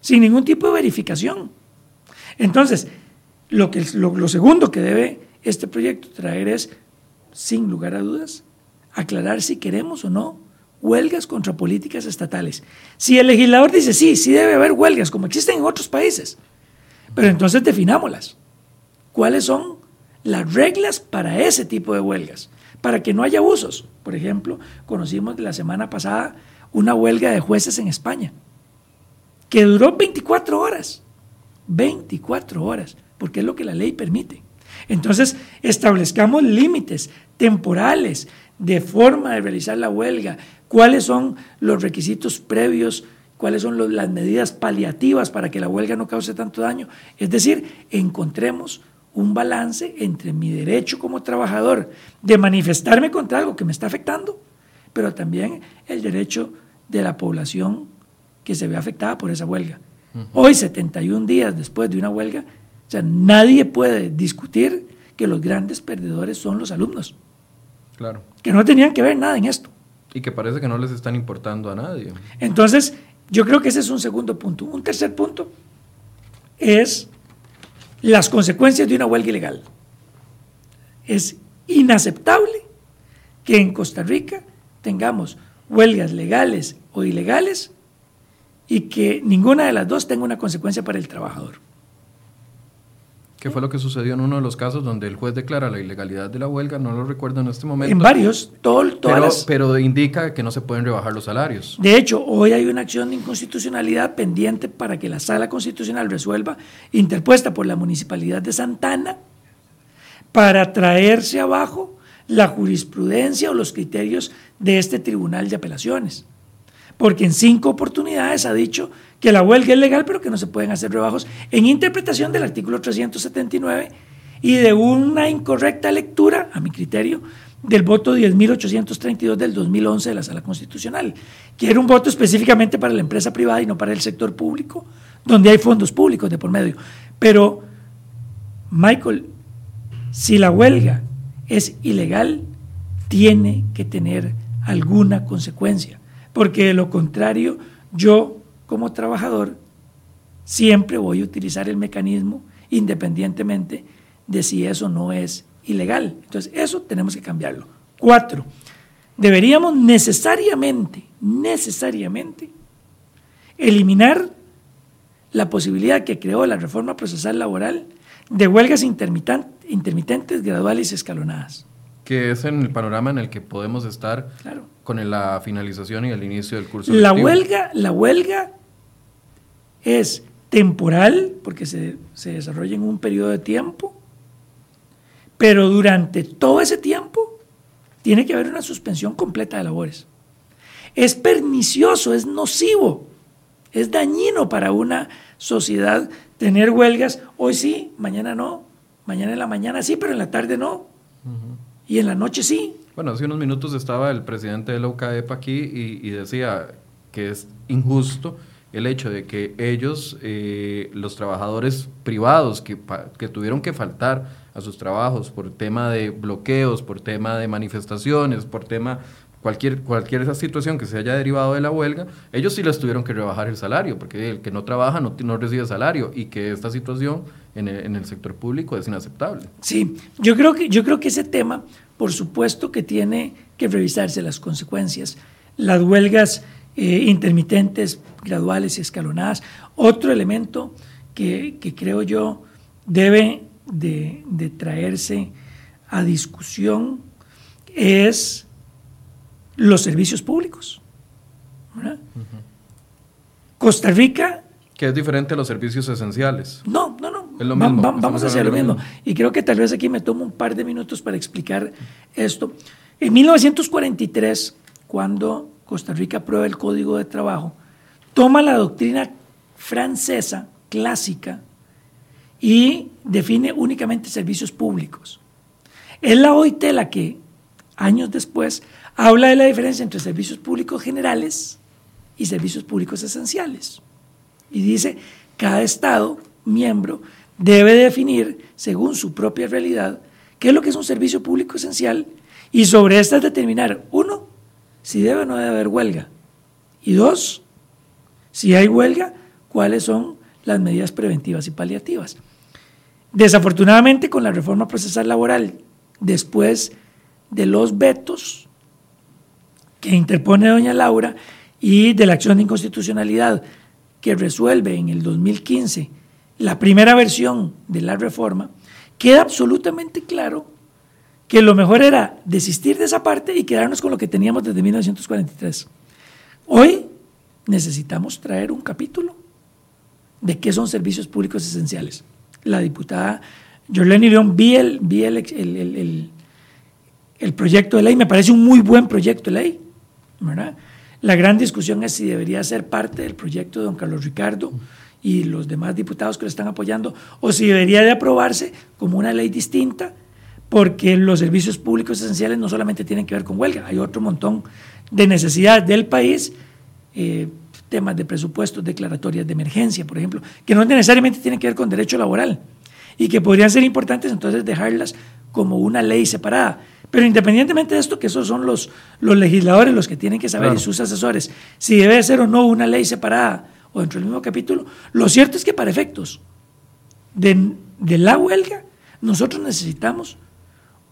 [SPEAKER 3] sin ningún tipo de verificación. Entonces, lo, que, lo, segundo que debe este proyecto traer es, sin lugar a dudas, aclarar si queremos o no huelgas contra políticas estatales. Si el legislador dice sí, sí debe haber huelgas, como existen en otros países, pero entonces definámoslas. ¿Cuáles son las reglas para ese tipo de huelgas, para que no haya abusos. Por ejemplo, conocimos la semana pasada una huelga de jueces en España, que duró 24 horas, 24 horas, porque es lo que la ley permite. Entonces, establezcamos límites temporales de forma de realizar la huelga, cuáles son los requisitos previos, cuáles son las medidas paliativas para que la huelga no cause tanto daño. Es decir, encontremos un balance entre mi derecho como trabajador de manifestarme contra algo que me está afectando, pero también el derecho de la población que se ve afectada por esa huelga. Hoy, 71 días después de una huelga, ya nadie puede discutir que los grandes perdedores son los alumnos.
[SPEAKER 1] Claro.
[SPEAKER 3] Que no tenían que ver nada en esto.
[SPEAKER 1] Y que parece que no les están importando a nadie.
[SPEAKER 3] Entonces, yo creo que ese es un segundo punto. Un tercer punto es las consecuencias de una huelga ilegal. Es inaceptable que en Costa Rica tengamos huelgas legales o ilegales y que ninguna de las dos tenga una consecuencia para el trabajador.
[SPEAKER 1] ¿Qué fue lo que sucedió en uno de los casos donde el juez declara la ilegalidad de la huelga? No lo recuerdo en este momento.
[SPEAKER 3] En varios, todo, todas
[SPEAKER 1] pero, pero indica que no se pueden rebajar los salarios.
[SPEAKER 3] De hecho, hoy hay una acción de inconstitucionalidad pendiente para que la Sala Constitucional resuelva, interpuesta por la Municipalidad de Santana, para traerse abajo la jurisprudencia o los criterios de este Tribunal de Apelaciones porque en cinco oportunidades ha dicho que la huelga es legal, pero que no se pueden hacer rebajos en interpretación del artículo 379 y de una incorrecta lectura, a mi criterio, del voto 10.832 del 2011 de la Sala Constitucional, que era un voto específicamente para la empresa privada y no para el sector público, donde hay fondos públicos de por medio. Pero, Michael, si la huelga es ilegal, tiene que tener alguna consecuencia porque de lo contrario, yo como trabajador siempre voy a utilizar el mecanismo independientemente de si eso no es ilegal. Entonces, eso tenemos que cambiarlo. Cuatro, deberíamos necesariamente, necesariamente, eliminar la posibilidad que creó la reforma procesal laboral de huelgas intermitentes, graduales y escalonadas.
[SPEAKER 1] Que es en el panorama en el que podemos estar con la finalización y el inicio del curso.
[SPEAKER 3] La huelga, la huelga es temporal, porque se, se desarrolla en un periodo de tiempo, pero durante todo ese tiempo tiene que haber una suspensión completa de labores. Es pernicioso, es nocivo, es dañino para una sociedad tener huelgas. Hoy sí, mañana no, mañana en la mañana sí, pero en la tarde no. Y en la noche sí.
[SPEAKER 1] Bueno, hace unos minutos estaba el presidente de la UCAEP aquí y decía que es injusto el hecho de que ellos, eh, los trabajadores privados que, que, tuvieron que faltar a sus trabajos por tema de bloqueos, por tema de manifestaciones, por tema cualquier cualquier esa situación que se haya derivado de la huelga, ellos sí les tuvieron que rebajar el salario, porque el que no trabaja no, no recibe salario y que esta situación en el, sector público es inaceptable.
[SPEAKER 3] Sí, yo creo que yo creo que ese tema, por supuesto que tiene que revisarse las consecuencias. Las huelgas eh, intermitentes, graduales y escalonadas. Otro elemento que, creo yo debe de, traerse a discusión es los servicios públicos. Costa Rica...
[SPEAKER 1] Que es diferente a los servicios esenciales.
[SPEAKER 3] No, no, no. Es lo mismo. vamos a hacer lo mismo. Y creo que tal vez aquí me tomo un par de minutos para explicar esto. En 1943, cuando Costa Rica aprueba el Código de Trabajo, toma la doctrina francesa clásica y define únicamente servicios públicos. Es la OIT la que, años después, habla de la diferencia entre servicios públicos generales y servicios públicos esenciales. Y dice, cada Estado miembro debe definir, según su propia realidad, qué es lo que es un servicio público esencial y sobre estas determinar, uno, si debe o no debe haber huelga. Y dos, si hay huelga, cuáles son las medidas preventivas y paliativas. Desafortunadamente, con la reforma procesal laboral, después de los vetos que interpone doña Laura y de la acción de inconstitucionalidad que resuelve en el 2015 la primera versión de la reforma, queda absolutamente claro que lo mejor era desistir de esa parte y quedarnos con lo que teníamos desde 1943. Hoy necesitamos traer un capítulo de qué son servicios públicos esenciales. La diputada Jolene León vi, el, el, el, proyecto de ley, me parece un muy buen proyecto de ley. La gran discusión es si debería ser parte del proyecto de don Carlos Ricardo y los demás diputados que lo están apoyando, o si debería de aprobarse como una ley distinta porque los servicios públicos esenciales no solamente tienen que ver con huelga, hay otro montón de necesidades del país, eh, temas de presupuestos, declaratorias de emergencia, por ejemplo, que no necesariamente tienen que ver con derecho laboral y que podrían ser importantes entonces dejarlas como una ley separada. Pero independientemente de esto, que esos son los, los legisladores los que tienen que saber y sus asesores, si debe ser o no una ley separada o dentro del mismo capítulo, lo cierto es que para efectos de, de la huelga, nosotros necesitamos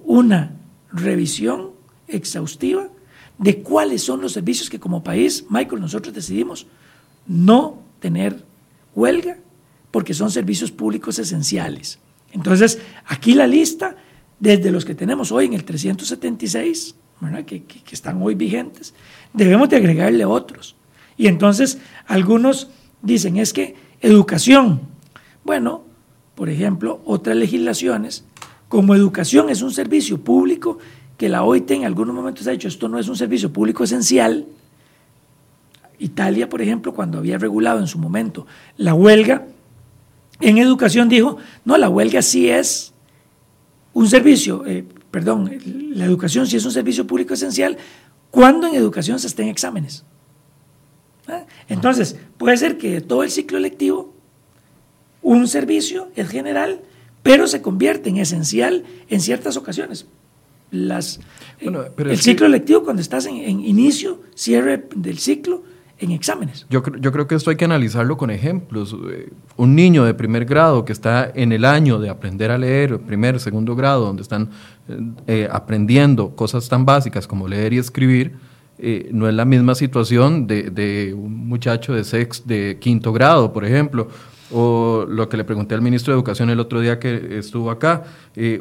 [SPEAKER 3] una revisión exhaustiva de cuáles son los servicios que como país, Michael, nosotros decidimos no tener huelga porque son servicios públicos esenciales. Entonces, aquí la lista, desde los que tenemos hoy en el 376, que, que, están hoy vigentes, debemos de agregarle otros. Y entonces, algunos dicen, es que educación, bueno, por ejemplo, otras legislaciones como educación es un servicio público que la OIT en algunos momentos ha dicho, esto no es un servicio público esencial. Italia, por ejemplo, cuando había regulado en su momento la huelga, en educación dijo, no, la huelga sí es un servicio, eh, perdón, la educación sí es un servicio público esencial cuando en educación se estén exámenes. ¿Ah? Entonces, puede ser que todo el ciclo lectivo, un servicio es general, pero se convierte en esencial en ciertas ocasiones. Las, el ciclo lectivo, cuando estás en, inicio, cierre del ciclo, en exámenes.
[SPEAKER 1] Yo, yo creo que esto hay que analizarlo con ejemplos. Eh, un niño de primer grado que está en el año de aprender a leer, primer, segundo grado, donde están eh, eh, aprendiendo cosas tan básicas como leer y escribir, no es la misma situación de, de, un muchacho de sex de quinto grado, por ejemplo, o lo que le pregunté al ministro de Educación el otro día que estuvo acá,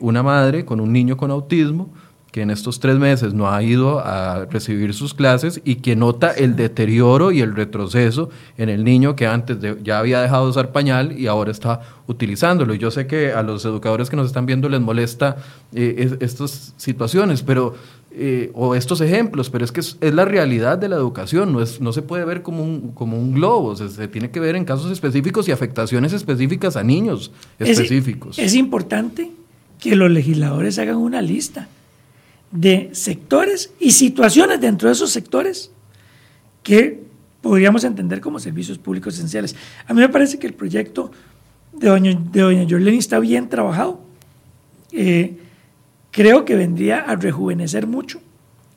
[SPEAKER 1] una madre con un niño con autismo, que en estos tres meses no ha ido a recibir sus clases y que nota el deterioro y el retroceso en el niño que antes ya había dejado de usar pañal y ahora está utilizándolo. Y yo sé que a los educadores que nos están viendo les molesta eh, estas situaciones, pero eh, o estos ejemplos, pero es que es, la realidad de la educación, no, es, no se puede ver como un, como un globo, se, tiene que ver en casos específicos y afectaciones específicas a niños específicos.
[SPEAKER 3] es importante que los legisladores hagan una lista de sectores y situaciones dentro de esos sectores que podríamos entender como servicios públicos esenciales. A mí me parece que el proyecto de doña, de doña Jorleni está bien trabajado. Eh, creo que vendría a rejuvenecer mucho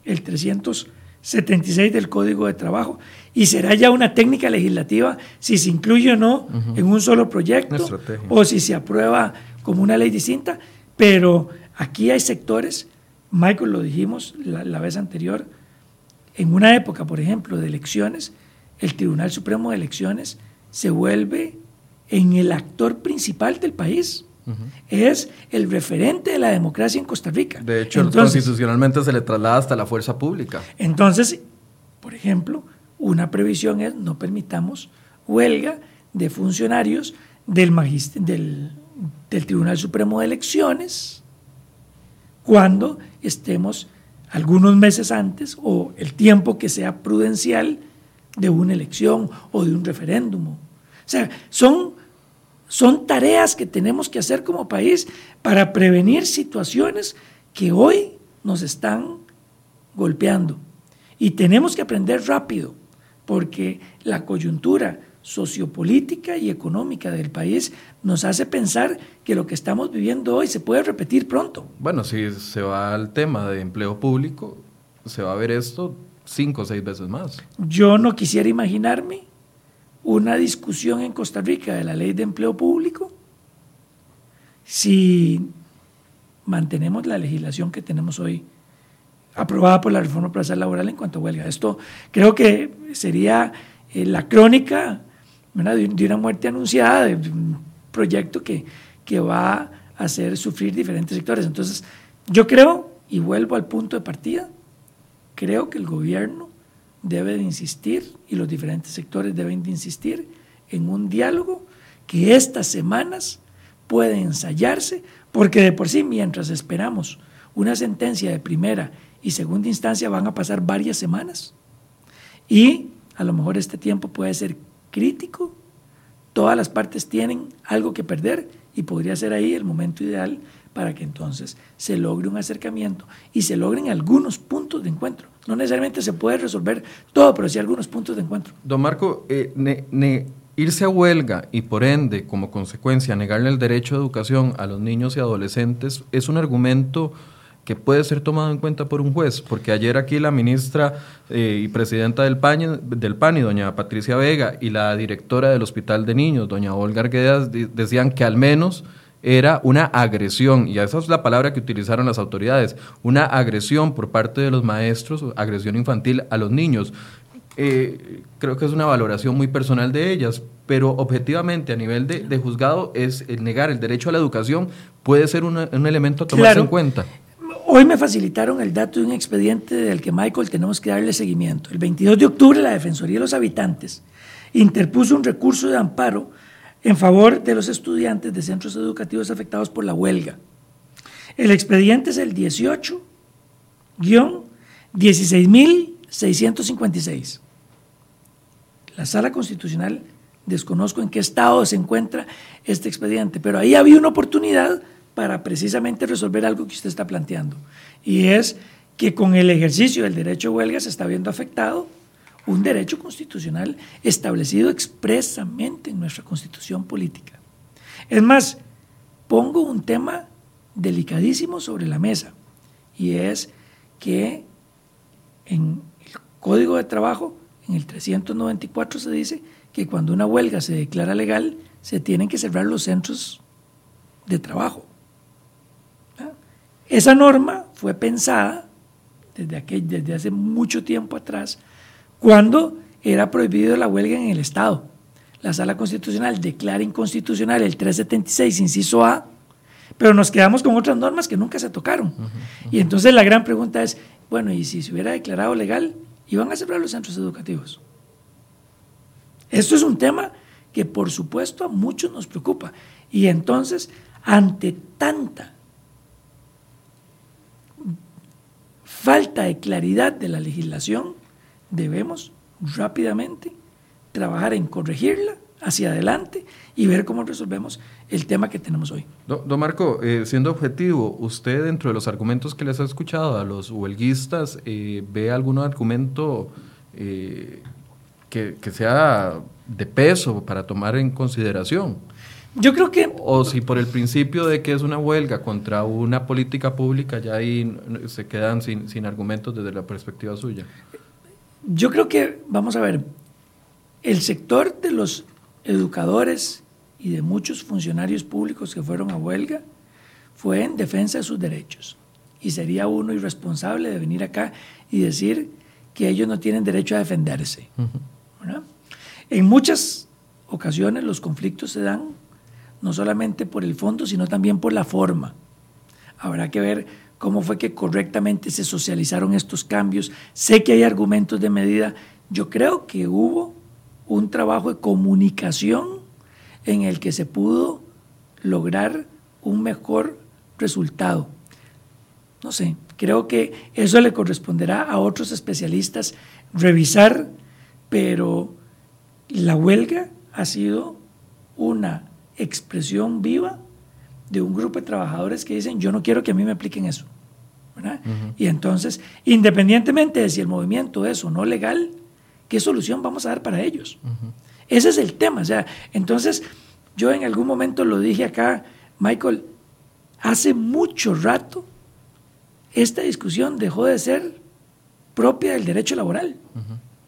[SPEAKER 3] el 376 del Código de Trabajo y será ya una técnica legislativa si se incluye o no en un solo proyecto o si se aprueba como una ley distinta, pero aquí hay sectores Michael, lo dijimos la, vez anterior, en una época, por ejemplo, de elecciones, el Tribunal Supremo de Elecciones se vuelve en el actor principal del país. Es el referente de la democracia en Costa Rica.
[SPEAKER 1] De hecho, constitucionalmente se le traslada hasta la fuerza pública.
[SPEAKER 3] Entonces, por ejemplo, una previsión es no permitamos huelga de funcionarios del, del, del Tribunal Supremo de Elecciones cuando estemos algunos meses antes o el tiempo que sea prudencial de una elección o de un referéndum. O sea, son, son tareas que tenemos que hacer como país para prevenir situaciones que hoy nos están golpeando. Y tenemos que aprender rápido, porque la coyuntura sociopolítica y económica del país nos hace pensar que lo que estamos viviendo hoy se puede repetir pronto.
[SPEAKER 1] Bueno, si se va al tema de empleo público, se va a ver esto cinco o seis veces más.
[SPEAKER 3] Yo no quisiera imaginarme una discusión en Costa Rica de la ley de empleo público si mantenemos la legislación que tenemos hoy aprobada por la reforma procesal laboral en cuanto a huelga. Esto creo que sería eh, la crónica de, una muerte anunciada, de un proyecto que, que va a hacer sufrir diferentes sectores. Entonces, yo creo, y vuelvo al punto de partida, creo que el gobierno debe de insistir y los diferentes sectores deben de insistir en un diálogo que estas semanas puede ensayarse, porque de por sí, mientras esperamos una sentencia de primera y segunda instancia, van a pasar varias semanas. Y a lo mejor este tiempo puede ser crítico, todas las partes tienen algo que perder y podría ser ahí el momento ideal para que entonces se logre un acercamiento y se logren algunos puntos de encuentro. No necesariamente se puede resolver todo, pero sí algunos puntos de encuentro.
[SPEAKER 1] Don Marco, eh, irse a huelga y por ende, como consecuencia, negarle el derecho a educación a los niños y adolescentes es un argumento que puede ser tomado en cuenta por un juez, porque ayer aquí la ministra eh, y presidenta del PAN, del PANI, doña Patricia Vega, y la directora del Hospital de Niños, doña Olga Arguedas, decían que al menos era una agresión, y esa es la palabra que utilizaron las autoridades, una agresión por parte de los maestros, agresión infantil a los niños. Eh, creo que es una valoración muy personal de ellas, pero objetivamente a nivel de, juzgado es negar el derecho a la educación puede ser un elemento a tomarse en cuenta.
[SPEAKER 3] Hoy me facilitaron el dato de un expediente del que Michael tenemos que darle seguimiento. El 22 de octubre la Defensoría de los Habitantes interpuso un recurso de amparo en favor de los estudiantes de centros educativos afectados por la huelga. El expediente es el 18-16656. La Sala Constitucional desconozco en qué estado se encuentra este expediente, pero ahí había una oportunidad para precisamente resolver algo que usted está planteando. Y es que con el ejercicio del derecho a huelga se está viendo afectado un derecho constitucional establecido expresamente en nuestra constitución política. Es más, pongo un tema delicadísimo sobre la mesa y es que en el Código de Trabajo, en el 394 se dice que cuando una huelga se declara legal, se tienen que cerrar los centros de trabajo. Esa norma fue pensada desde hace mucho tiempo atrás, cuando era prohibido la huelga en el Estado. La Sala Constitucional declara inconstitucional el 376, inciso A, pero nos quedamos con otras normas que nunca se tocaron. Y entonces la gran pregunta es, bueno, ¿y si se hubiera declarado legal, iban a cerrar los centros educativos? Esto es un tema que por supuesto a muchos nos preocupa. Y entonces, ante tanta falta de claridad de la legislación, debemos rápidamente trabajar en corregirla hacia adelante y ver cómo resolvemos el tema que tenemos hoy.
[SPEAKER 1] Don, Marco, eh, siendo objetivo, ¿usted dentro de los argumentos que les ha escuchado a los huelguistas eh, ve algún argumento eh, que, que, sea de peso para tomar en consideración?
[SPEAKER 3] Yo creo que...
[SPEAKER 1] O si por el principio de que es una huelga contra una política pública, ya ahí se quedan sin, sin argumentos desde la perspectiva suya.
[SPEAKER 3] Yo creo que, vamos a ver, el sector de los educadores y de muchos funcionarios públicos que fueron a huelga fue en defensa de sus derechos. Y sería uno irresponsable de venir acá y decir que ellos no tienen derecho a defenderse. En muchas ocasiones los conflictos se dan no solamente por el fondo, sino también por la forma. Habrá que ver cómo fue que correctamente se socializaron estos cambios. Sé que hay argumentos de medida. Yo creo que hubo un trabajo de comunicación en el que se pudo lograr un mejor resultado. No sé, creo que eso le corresponderá a otros especialistas revisar, pero la huelga ha sido una expresión viva de un grupo de trabajadores que dicen, yo no quiero que a mí me apliquen eso. Y entonces, independientemente de si el movimiento es o no legal, ¿qué solución vamos a dar para ellos? Ese es el tema. O sea, entonces, yo en algún momento lo dije acá, Michael, hace mucho rato esta discusión dejó de ser propia del derecho laboral.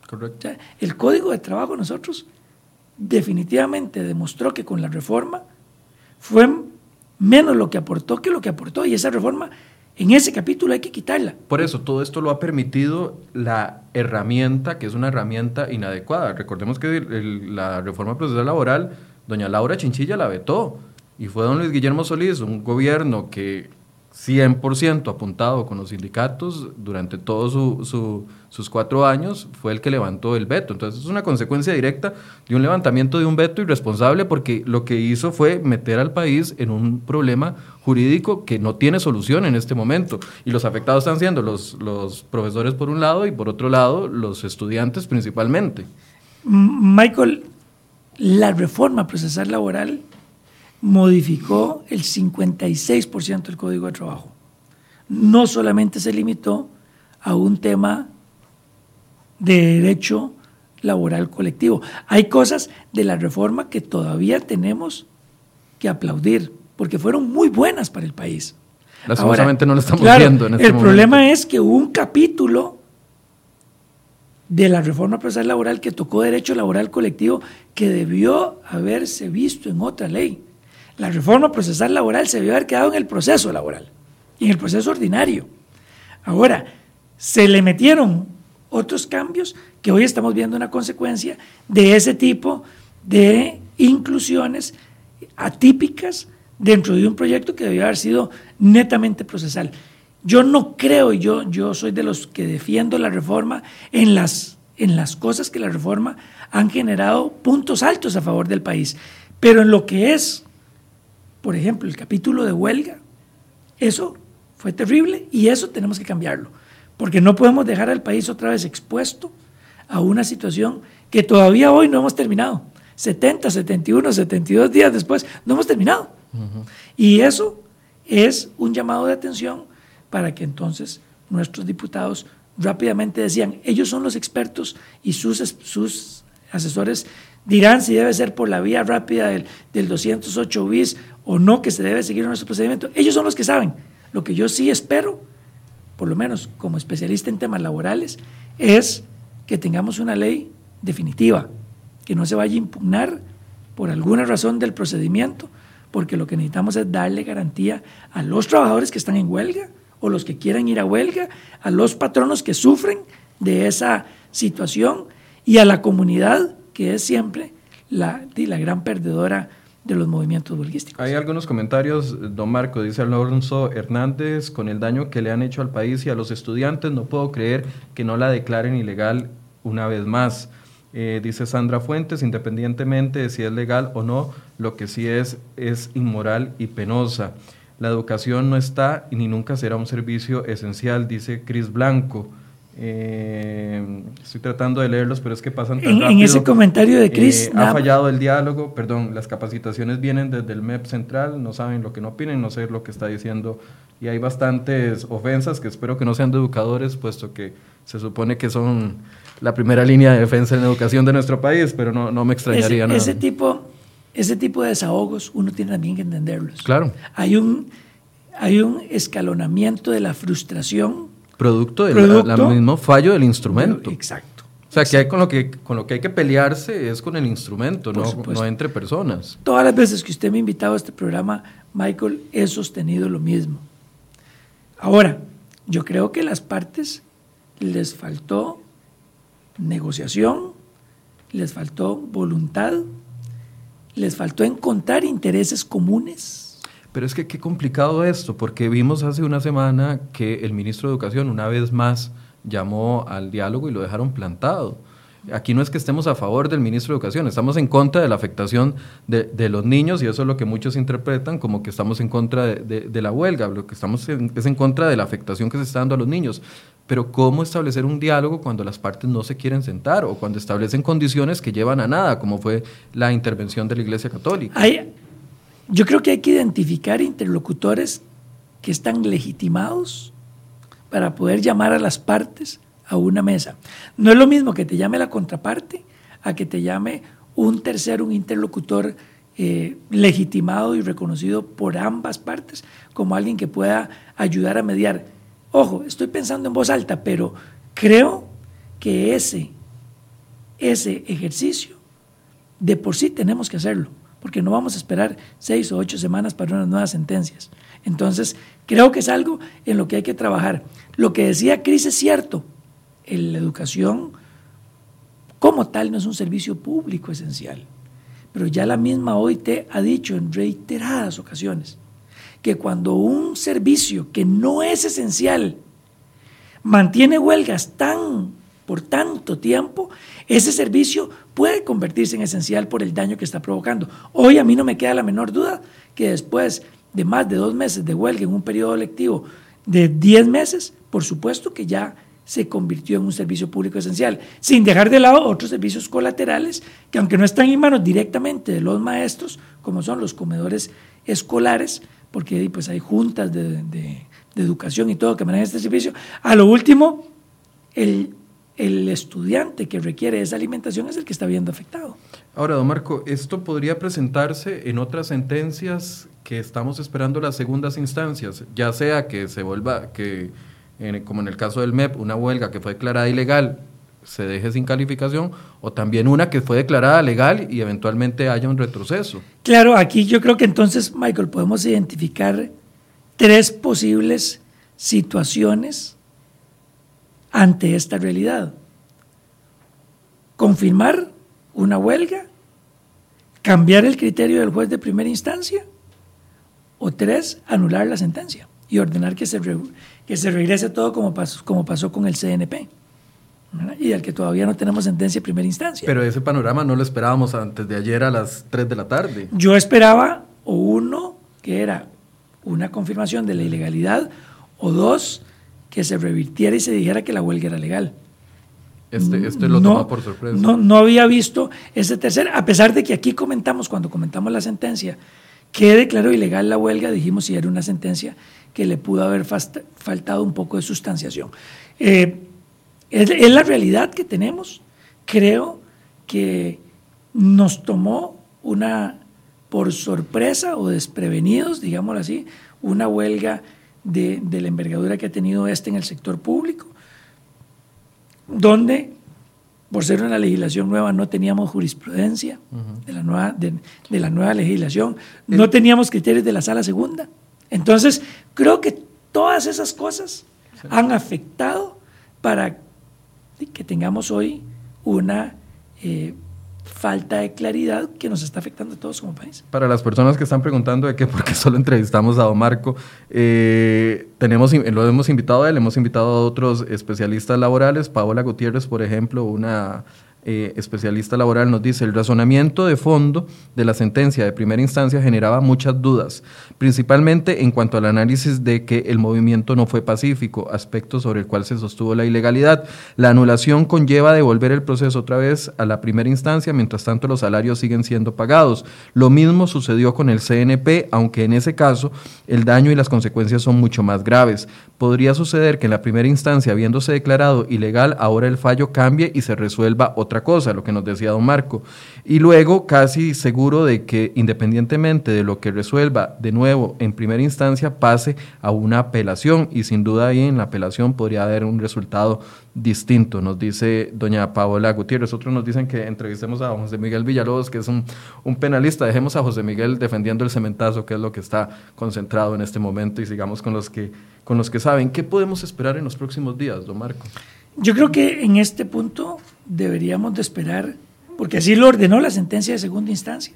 [SPEAKER 3] Correcto. el código de trabajo nosotros definitivamente demostró que con la reforma fue menos lo que aportó que lo que aportó y esa reforma en ese capítulo hay que quitarla.
[SPEAKER 1] Por eso, todo esto lo ha permitido la herramienta, que es una herramienta inadecuada. Recordemos que la reforma procesal laboral, doña Laura Chinchilla la vetó, y fue don Luis Guillermo Solís, un gobierno que 100% apuntado con los sindicatos durante todos su, sus cuatro años, fue el que levantó el veto. Entonces es una consecuencia directa de un levantamiento de un veto irresponsable porque lo que hizo fue meter al país en un problema jurídico que no tiene solución en este momento. Y los afectados están siendo los, los profesores por un lado y por otro lado los estudiantes principalmente.
[SPEAKER 3] Michael, la reforma procesal laboral modificó el 56% del Código de Trabajo. No solamente se limitó a un tema de derecho laboral colectivo. Hay cosas de la reforma que todavía tenemos que aplaudir, porque fueron muy buenas para el país.
[SPEAKER 1] Lastimosamente no lo estamos viendo en
[SPEAKER 3] este El problema es que hubo un capítulo de la reforma procesal laboral que tocó derecho laboral colectivo que debió haberse visto en otra ley. La reforma procesal laboral se debió haber quedado en el proceso laboral y en el proceso ordinario. Ahora, se le metieron otros cambios que hoy estamos viendo una consecuencia de ese tipo de inclusiones atípicas dentro de un proyecto que debió haber sido netamente procesal. Yo no creo, yo, yo soy de los que defiendo la reforma en las, en las cosas que la reforma han generado puntos altos a favor del país, pero en lo que es por ejemplo, el capítulo de huelga, eso fue terrible y eso tenemos que cambiarlo, porque no podemos dejar al país otra vez expuesto a una situación que todavía hoy no hemos terminado. 70, 71, 72 días después, no hemos terminado. Y eso es un llamado de atención para que entonces nuestros diputados rápidamente decían, ellos son los expertos y sus, sus asesores dirán si debe ser por la vía rápida del, del 208 bis o no que se debe seguir nuestro procedimiento. Ellos son los que saben. Lo que yo sí espero, por lo menos como especialista en temas laborales, es que tengamos una ley definitiva, que no se vaya a impugnar por alguna razón del procedimiento, porque lo que necesitamos es darle garantía a los trabajadores que están en huelga o los que quieren ir a huelga, a los patronos que sufren de esa situación y a la comunidad que es siempre la, la gran perdedora de los movimientos.
[SPEAKER 1] Hay algunos comentarios, don Marco, dice Alonso Hernández, con el daño que le han hecho al país y a los estudiantes, no puedo creer que no la declaren ilegal una vez más. Eh, dice Sandra Fuentes, independientemente de si es legal o no, lo que sí es es inmoral y penosa. La educación no está y ni nunca será un servicio esencial, dice Cris Blanco. Eh, estoy tratando de leerlos, pero es que pasan tan
[SPEAKER 3] en,
[SPEAKER 1] rápido.
[SPEAKER 3] En ese comentario de Cris.
[SPEAKER 1] Eh, ha fallado el diálogo, perdón, las capacitaciones vienen desde el MEP central, no saben lo que no opinen, no sé lo que está diciendo. Y hay bastantes ofensas que espero que no sean de educadores, puesto que se supone que son la primera línea de defensa en educación de nuestro país, pero no, no me extrañaría
[SPEAKER 3] ese,
[SPEAKER 1] nada.
[SPEAKER 3] Ese tipo, ese tipo de desahogos uno tiene también que entenderlos.
[SPEAKER 1] Claro.
[SPEAKER 3] Hay un, hay un escalonamiento de la frustración.
[SPEAKER 1] Producto del mismo fallo del instrumento.
[SPEAKER 3] Exacto.
[SPEAKER 1] O sea, que, hay con, lo que con lo que hay que pelearse es con el instrumento, no, no, entre personas.
[SPEAKER 3] Todas las veces que usted me ha invitado a este programa, Michael, he sostenido lo mismo. Ahora, yo creo que las partes les faltó negociación, les faltó voluntad, les faltó encontrar intereses comunes.
[SPEAKER 1] Pero es que qué complicado esto, porque vimos hace una semana que el ministro de Educación una vez más llamó al diálogo y lo dejaron plantado. Aquí no es que estemos a favor del ministro de Educación, estamos en contra de la afectación de, de los niños y eso es lo que muchos interpretan como que estamos en contra de, la huelga, lo que estamos es en contra de la afectación que se está dando a los niños. Pero ¿cómo establecer un diálogo cuando las partes no se quieren sentar o cuando establecen condiciones que llevan a nada, como fue la intervención de la Iglesia Católica?
[SPEAKER 3] Yo creo que hay que identificar interlocutores que están legitimados para poder llamar a las partes a una mesa. No es lo mismo que te llame la contraparte a que te llame un tercero, un interlocutor eh, legitimado y reconocido por ambas partes como alguien que pueda ayudar a mediar. Ojo, estoy pensando en voz alta, pero creo que ese, ese ejercicio de por sí tenemos que hacerlo, porque no vamos a esperar seis o ocho semanas para unas nuevas sentencias. Entonces, creo que es algo en lo que hay que trabajar. Lo que decía Cris es cierto, la educación como tal no es un servicio público esencial, pero ya la misma OIT ha dicho en reiteradas ocasiones que cuando un servicio que no es esencial mantiene huelgas tan por tanto tiempo, ese servicio puede convertirse en esencial por el daño que está provocando. Hoy a mí no me queda la menor duda que después de más de dos meses de huelga en un periodo lectivo de 10 meses, por supuesto que ya se convirtió en un servicio público esencial, sin dejar de lado otros servicios colaterales que aunque no están en manos directamente de los maestros, como son los comedores escolares, porque pues hay juntas de, de, educación y todo que manejan este servicio, a lo último, el, el estudiante que requiere esa alimentación es el que está viendo afectado.
[SPEAKER 1] Ahora, don Marco, ¿esto podría presentarse en otras sentencias que estamos esperando las segundas instancias? Ya sea que se vuelva, que como en el caso del MEP, una huelga que fue declarada ilegal se deje sin calificación, o también una que fue declarada legal y eventualmente haya un retroceso.
[SPEAKER 3] Claro, aquí yo creo que entonces, Michael, podemos identificar tres posibles situaciones ante esta realidad. Confirmar una huelga, cambiar el criterio del juez de primera instancia, o tres, anular la sentencia y ordenar que se, que se regrese todo como pasó, como pasó con el CNP. Y al que todavía no tenemos sentencia de primera instancia.
[SPEAKER 1] Pero ese panorama no lo esperábamos antes de ayer a las 3 de la tarde.
[SPEAKER 3] Yo esperaba, o uno, que era una confirmación de la ilegalidad, o dos, que se revirtiera y se dijera que la huelga era legal.
[SPEAKER 1] Este, este lo no, por sorpresa.
[SPEAKER 3] No, no había visto ese tercer, a pesar de que aquí comentamos, cuando comentamos la sentencia, que declaró ilegal la huelga, dijimos si era una sentencia que le pudo haber faltado un poco de sustanciación. Eh, es, la realidad que tenemos. Creo que nos tomó una, por sorpresa o desprevenidos, digámoslo así, una huelga de, de la envergadura que ha tenido este en el sector público, donde por ser una legislación nueva, no teníamos jurisprudencia de, la nueva, de, la nueva legislación, no teníamos criterios de la sala segunda. Entonces, creo que todas esas cosas han afectado para que tengamos hoy una eh, falta de claridad que nos está afectando a todos como país.
[SPEAKER 1] Para las personas que están preguntando de qué, porque solo entrevistamos a Don Marco, eh, tenemos, lo hemos invitado a él, hemos invitado a otros especialistas laborales, Paola Gutiérrez, por ejemplo, una eh, especialista laboral, nos dice, el razonamiento de fondo de la sentencia de primera instancia generaba muchas dudas, principalmente en cuanto al análisis de que el movimiento no fue pacífico, aspecto sobre el cual se sostuvo la ilegalidad. La anulación conlleva devolver el proceso otra vez a la primera instancia, mientras tanto los salarios siguen siendo pagados. Lo mismo sucedió con el CNP, aunque en ese caso el daño y las consecuencias son mucho más graves. Podría suceder que en la primera instancia, habiéndose declarado ilegal, ahora el fallo cambie y se resuelva otra otra cosa, lo que nos decía don Marco. Y luego, casi seguro de que independientemente de lo que resuelva de nuevo en primera instancia, pase a una apelación y sin duda ahí en la apelación podría haber un resultado distinto, nos dice doña Paola Gutiérrez. Otros nos dicen que entrevistemos a José Miguel Villalobos, que es un, un penalista. Dejemos a José Miguel defendiendo el cementazo, que es lo que está concentrado en este momento, y sigamos con los que, con los que saben. ¿Qué podemos esperar en los próximos días, don Marco?
[SPEAKER 3] Yo creo que en este punto deberíamos de esperar, porque así lo ordenó la sentencia de segunda instancia,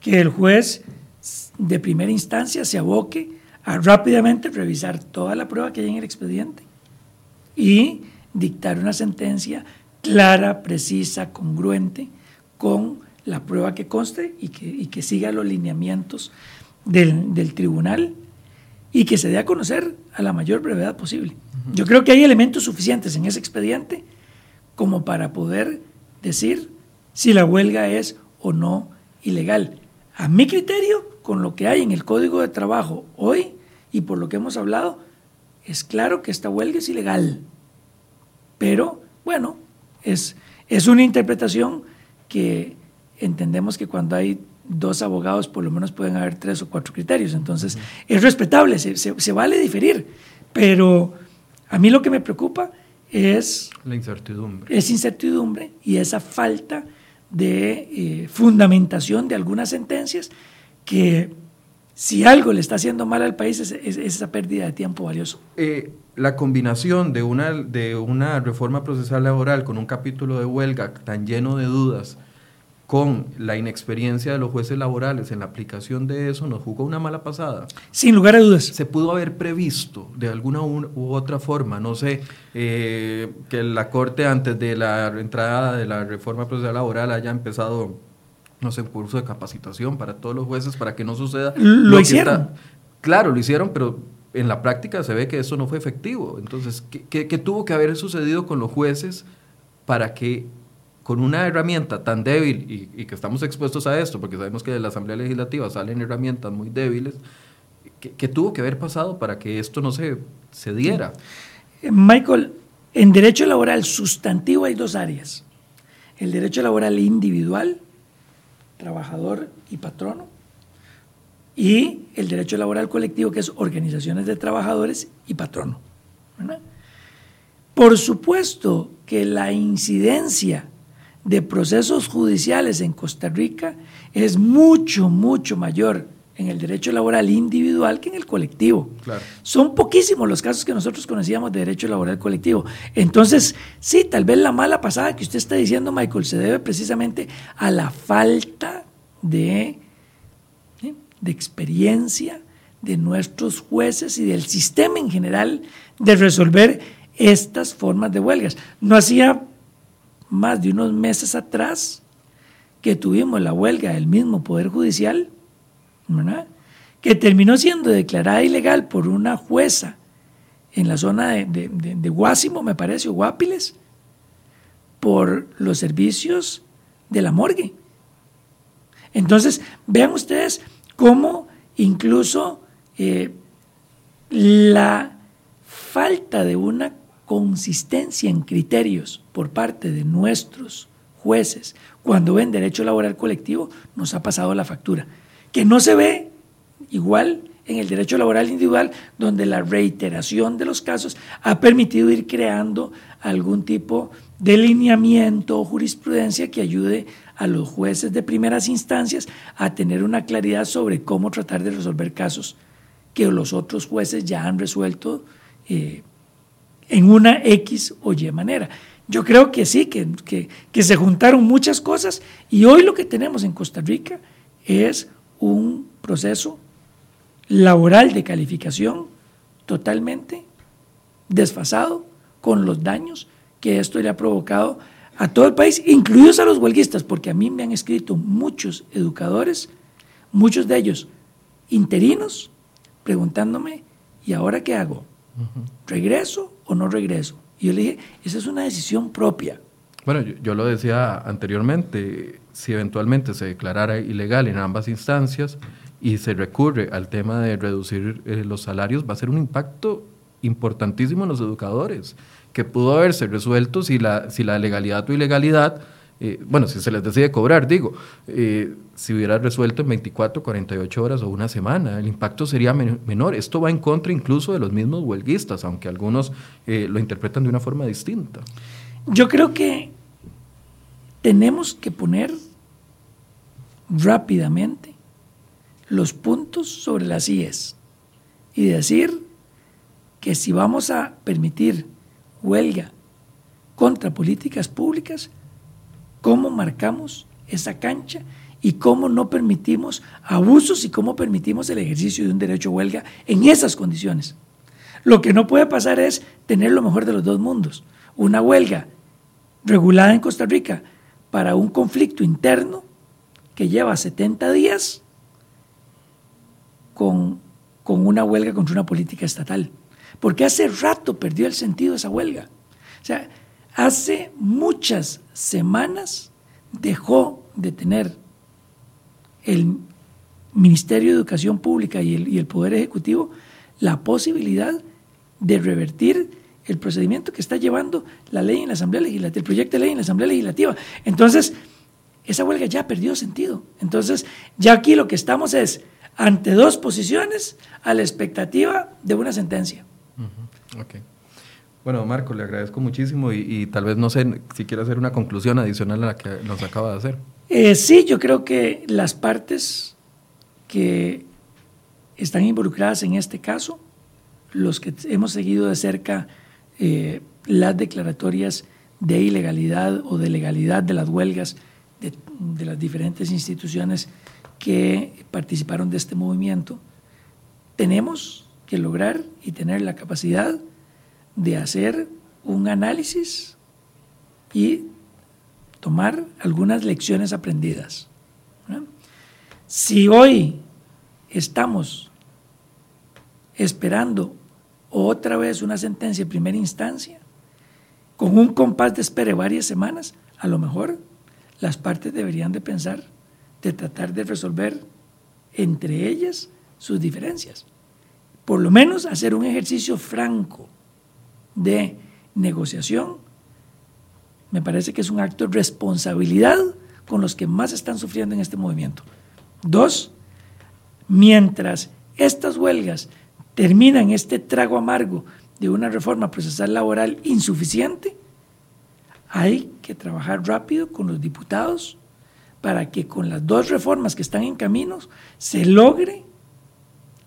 [SPEAKER 3] que el juez de primera instancia se aboque a rápidamente revisar toda la prueba que hay en el expediente y dictar una sentencia clara, precisa, congruente con la prueba que conste y que, siga los lineamientos del, del tribunal y que se dé a conocer a la mayor brevedad posible. Yo creo que hay elementos suficientes en ese expediente como para poder decir si la huelga es o no ilegal. A mi criterio, con lo que hay en el Código de Trabajo hoy y por lo que hemos hablado, es claro que esta huelga es ilegal. Pero, bueno, es, es una interpretación que entendemos que cuando hay dos abogados, por lo menos pueden haber tres o cuatro criterios. Entonces, es respetable, se, se, vale diferir, pero a mí lo que me preocupa es...
[SPEAKER 1] La incertidumbre.
[SPEAKER 3] Es incertidumbre y esa falta de eh, fundamentación de algunas sentencias que si algo le está haciendo mal al país es, esa pérdida de tiempo valioso.
[SPEAKER 1] Eh, la combinación de una, de una reforma procesal laboral con un capítulo de huelga tan lleno de dudas, con la inexperiencia de los jueces laborales en la aplicación de eso, nos jugó una mala pasada.
[SPEAKER 3] Sin lugar a dudas.
[SPEAKER 1] Se pudo haber previsto de alguna u otra forma, no sé, eh, que la Corte antes de la entrada de la reforma procesal laboral haya empezado, no sé, un curso de capacitación para todos los jueces para que no suceda.
[SPEAKER 3] Lo, hicieron.
[SPEAKER 1] claro, lo hicieron, pero en la práctica se ve que eso no fue efectivo. Entonces, qué tuvo que haber sucedido con los jueces para que con una herramienta tan débil y, que estamos expuestos a esto, porque sabemos que de la Asamblea Legislativa salen herramientas muy débiles, ¿qué, tuvo que haber pasado para que esto no se, se diera?
[SPEAKER 3] Michael, en derecho laboral sustantivo hay dos áreas. El derecho laboral individual, trabajador y patrono, y el derecho laboral colectivo, que es organizaciones de trabajadores y patrono. Por supuesto que la incidencia de procesos judiciales en Costa Rica es mucho, mucho mayor en el derecho laboral individual que en el colectivo. Son poquísimos los casos que nosotros conocíamos de derecho laboral colectivo. Entonces, sí, tal vez la mala pasada que usted está diciendo, Michael, se debe precisamente a la falta de, de experiencia de nuestros jueces y del sistema en general de resolver estas formas de huelgas. No hacía más de unos meses atrás que tuvimos la huelga del mismo Poder Judicial, que terminó siendo declarada ilegal por una jueza en la zona de, de, Guásimo, me parece, o Guapiles, por los servicios de la morgue. Entonces, vean ustedes cómo incluso eh, la falta de una consistencia en criterios por parte de nuestros jueces cuando ven derecho laboral colectivo nos ha pasado la factura. Que no se ve igual en el derecho laboral individual, donde la reiteración de los casos ha permitido ir creando algún tipo de lineamiento o jurisprudencia que ayude a los jueces de primeras instancias a tener una claridad sobre cómo tratar de resolver casos que los otros jueces ya han resuelto eh, en una X o Y manera. Yo creo que sí, que, que, se juntaron muchas cosas y hoy lo que tenemos en Costa Rica es un proceso laboral de calificación totalmente desfasado con los daños que esto le ha provocado a todo el país, incluidos a los huelguistas, porque a mí me han escrito muchos educadores, muchos de ellos interinos, preguntándome, ¿y ahora qué hago? ¿Regreso o no regreso? Y yo le dije, esa es una decisión propia.
[SPEAKER 1] Bueno, yo, lo decía anteriormente, si eventualmente se declarara ilegal en ambas instancias y se recurre al tema de reducir eh, los salarios, va a ser un impacto importantísimo en los educadores que pudo haberse resuelto si la, si la legalidad o ilegalidad, eh, bueno, si se les decide cobrar, digo, eh, si hubiera resuelto en 24, 48 horas o una semana, el impacto sería menor. Esto va en contra incluso de los mismos huelguistas, aunque algunos eh, lo interpretan de una forma distinta.
[SPEAKER 3] Yo creo que tenemos que poner rápidamente los puntos sobre las IES y decir que si vamos a permitir huelga contra políticas públicas, cómo marcamos esa cancha y cómo no permitimos abusos y cómo permitimos el ejercicio de un derecho a huelga en esas condiciones. Lo que no puede pasar es tener lo mejor de los dos mundos. Una huelga regulada en Costa Rica para un conflicto interno que lleva 70 días con, con una huelga contra una política estatal porque hace rato perdió el sentido esa huelga. O sea, hace muchas semanas dejó de tener el Ministerio de Educación Pública y el, Poder Ejecutivo la posibilidad de revertir el procedimiento que está llevando la ley en la Asamblea Legislativa, el proyecto de ley en la Asamblea Legislativa. Entonces, esa huelga ya perdió sentido. Entonces, ya aquí lo que estamos es ante dos posiciones a la expectativa de una sentencia.
[SPEAKER 1] Bueno, Marco, le agradezco muchísimo y, tal vez no sé si quiere hacer una conclusión adicional a la que nos acaba de hacer.
[SPEAKER 3] Eh, sí, yo creo que las partes que están involucradas en este caso, los que hemos seguido de cerca eh, las declaratorias de ilegalidad o de legalidad de las huelgas de las diferentes instituciones que participaron de este movimiento, tenemos que lograr y tener la capacidad de hacer un análisis y tomar algunas lecciones aprendidas. Si hoy estamos esperando otra vez una sentencia de primera instancia, con un compás de espera varias semanas, a lo mejor las partes deberían de pensar de tratar de resolver entre ellas sus diferencias por lo menos hacer un ejercicio franco de negociación, me parece que es un acto de responsabilidad con los que más están sufriendo en este movimiento. Dos, mientras estas huelgas terminan este trago amargo de una reforma procesal laboral insuficiente, hay que trabajar rápido con los diputados para que con las dos reformas que están en camino se logre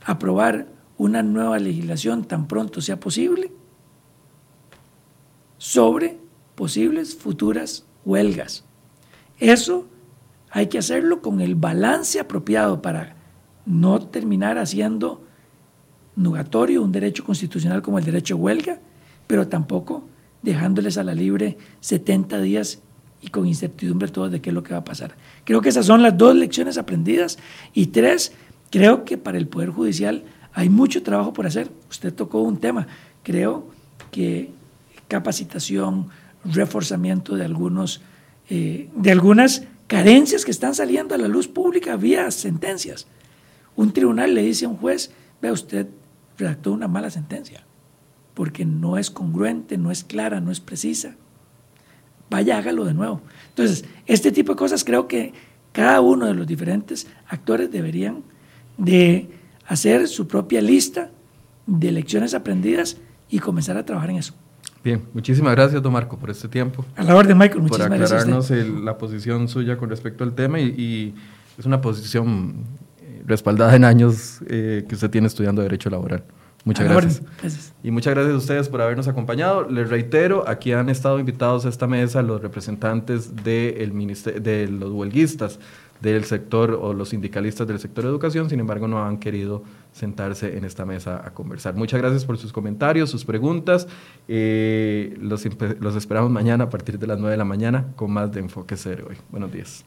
[SPEAKER 3] aprobar una nueva legislación tan pronto sea posible sobre posibles futuras huelgas. Eso hay que hacerlo con el balance apropiado para no terminar haciendo nugatorio un derecho constitucional como el derecho a huelga, pero tampoco dejándoles a la libre 70 días y con incertidumbre todo de qué es lo que va a pasar. Creo que esas son las dos lecciones aprendidas. Y tres, creo que para el Poder Judicial hay mucho trabajo por hacer. Usted tocó un tema. Creo que capacitación, reforzamiento de algunos, eh, de algunas carencias que están saliendo a la luz pública vía sentencias. Un tribunal le dice a un juez, vea usted redactó una mala sentencia, porque no es congruente, no es clara, no es precisa. Vaya, hágalo de nuevo. Entonces, este tipo de cosas creo que cada uno de los diferentes actores deberían de hacer su propia lista de lecciones aprendidas y comenzar a trabajar en eso.
[SPEAKER 1] Bien, muchísimas gracias, don Marco, por este tiempo.
[SPEAKER 3] A la orden, Michael, muchísimas
[SPEAKER 1] por
[SPEAKER 3] aclararnos
[SPEAKER 1] gracias. la posición suya con respecto al tema y, es una posición eh, respaldada en años eh, que usted tiene estudiando Derecho Laboral. Muchas gracias. Y muchas gracias a ustedes por habernos acompañado. Les reitero, aquí han estado invitados a esta mesa los representantes de, el de los huelguistas del sector o los sindicalistas del sector de educación, sin embargo no han querido sentarse en esta mesa a conversar. Muchas gracias por sus comentarios, sus preguntas. Eh, los, los esperamos mañana a partir de las 9 de la mañana con más de Enfoque Cero hoy. Buenos días.